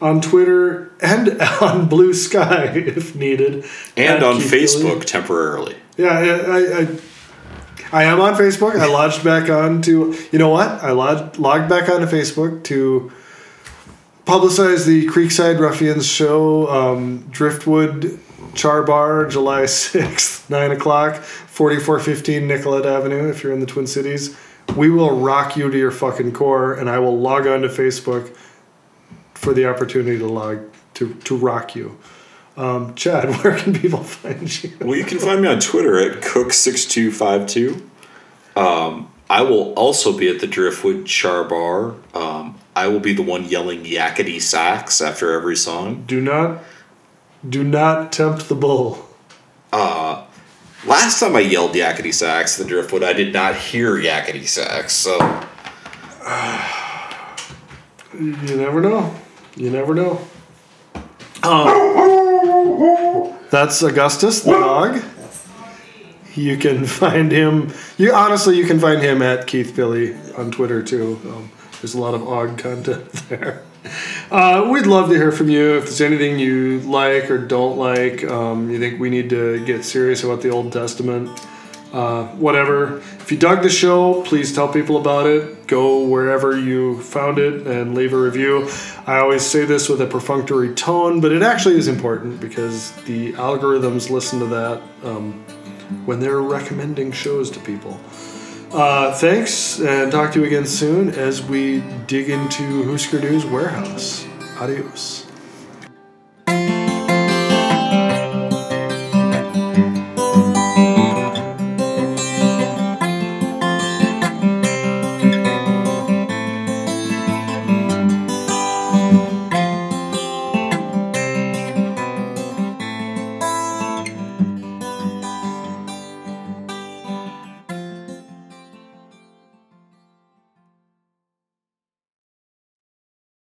on Twitter and [LAUGHS] on Blue Sky if needed. And on Keith Facebook temporarily. Yeah, I, I, I, I am on Facebook. I logged back on to, you know what? I logged, logged back onto Facebook to publicize the Creekside Ruffians show, um, Driftwood Char Bar, July [LAUGHS] 6th, 9 o'clock, 4415 Nicollet Avenue, if you're in the Twin Cities. We will rock you to your fucking core, and I will log on to Facebook for the opportunity to log to, to rock you. Um, Chad, [LAUGHS] where can people find you? Well, you can find me on Twitter at cook6252. Um, I will also be at the Driftwood Char Bar. Um, I will be the one yelling yakety sax after every song. Do not, do not tempt the bull. Last time I yelled yakety sax at the Driftwood, I did not hear yakety sax. So [SIGHS] You never know. You never know. Um, that's Augustus, the dog. You can [LAUGHS] find him. You honestly, you can find him at Keith Billy on Twitter too. Um, there's a lot of Og content [LAUGHS] there. Uh, we'd love to hear from you. If there's anything you like or don't like, um, you think we need to get serious about the Old Testament, uh, whatever. If you dug the show, please tell people about it. Go wherever you found it and leave a review. I always say this with a perfunctory tone, but it actually is important because the algorithms listen to that um, when they're recommending shows to people. Uh, thanks, and talk to you again soon as we dig into Husker Du's warehouse. Adios.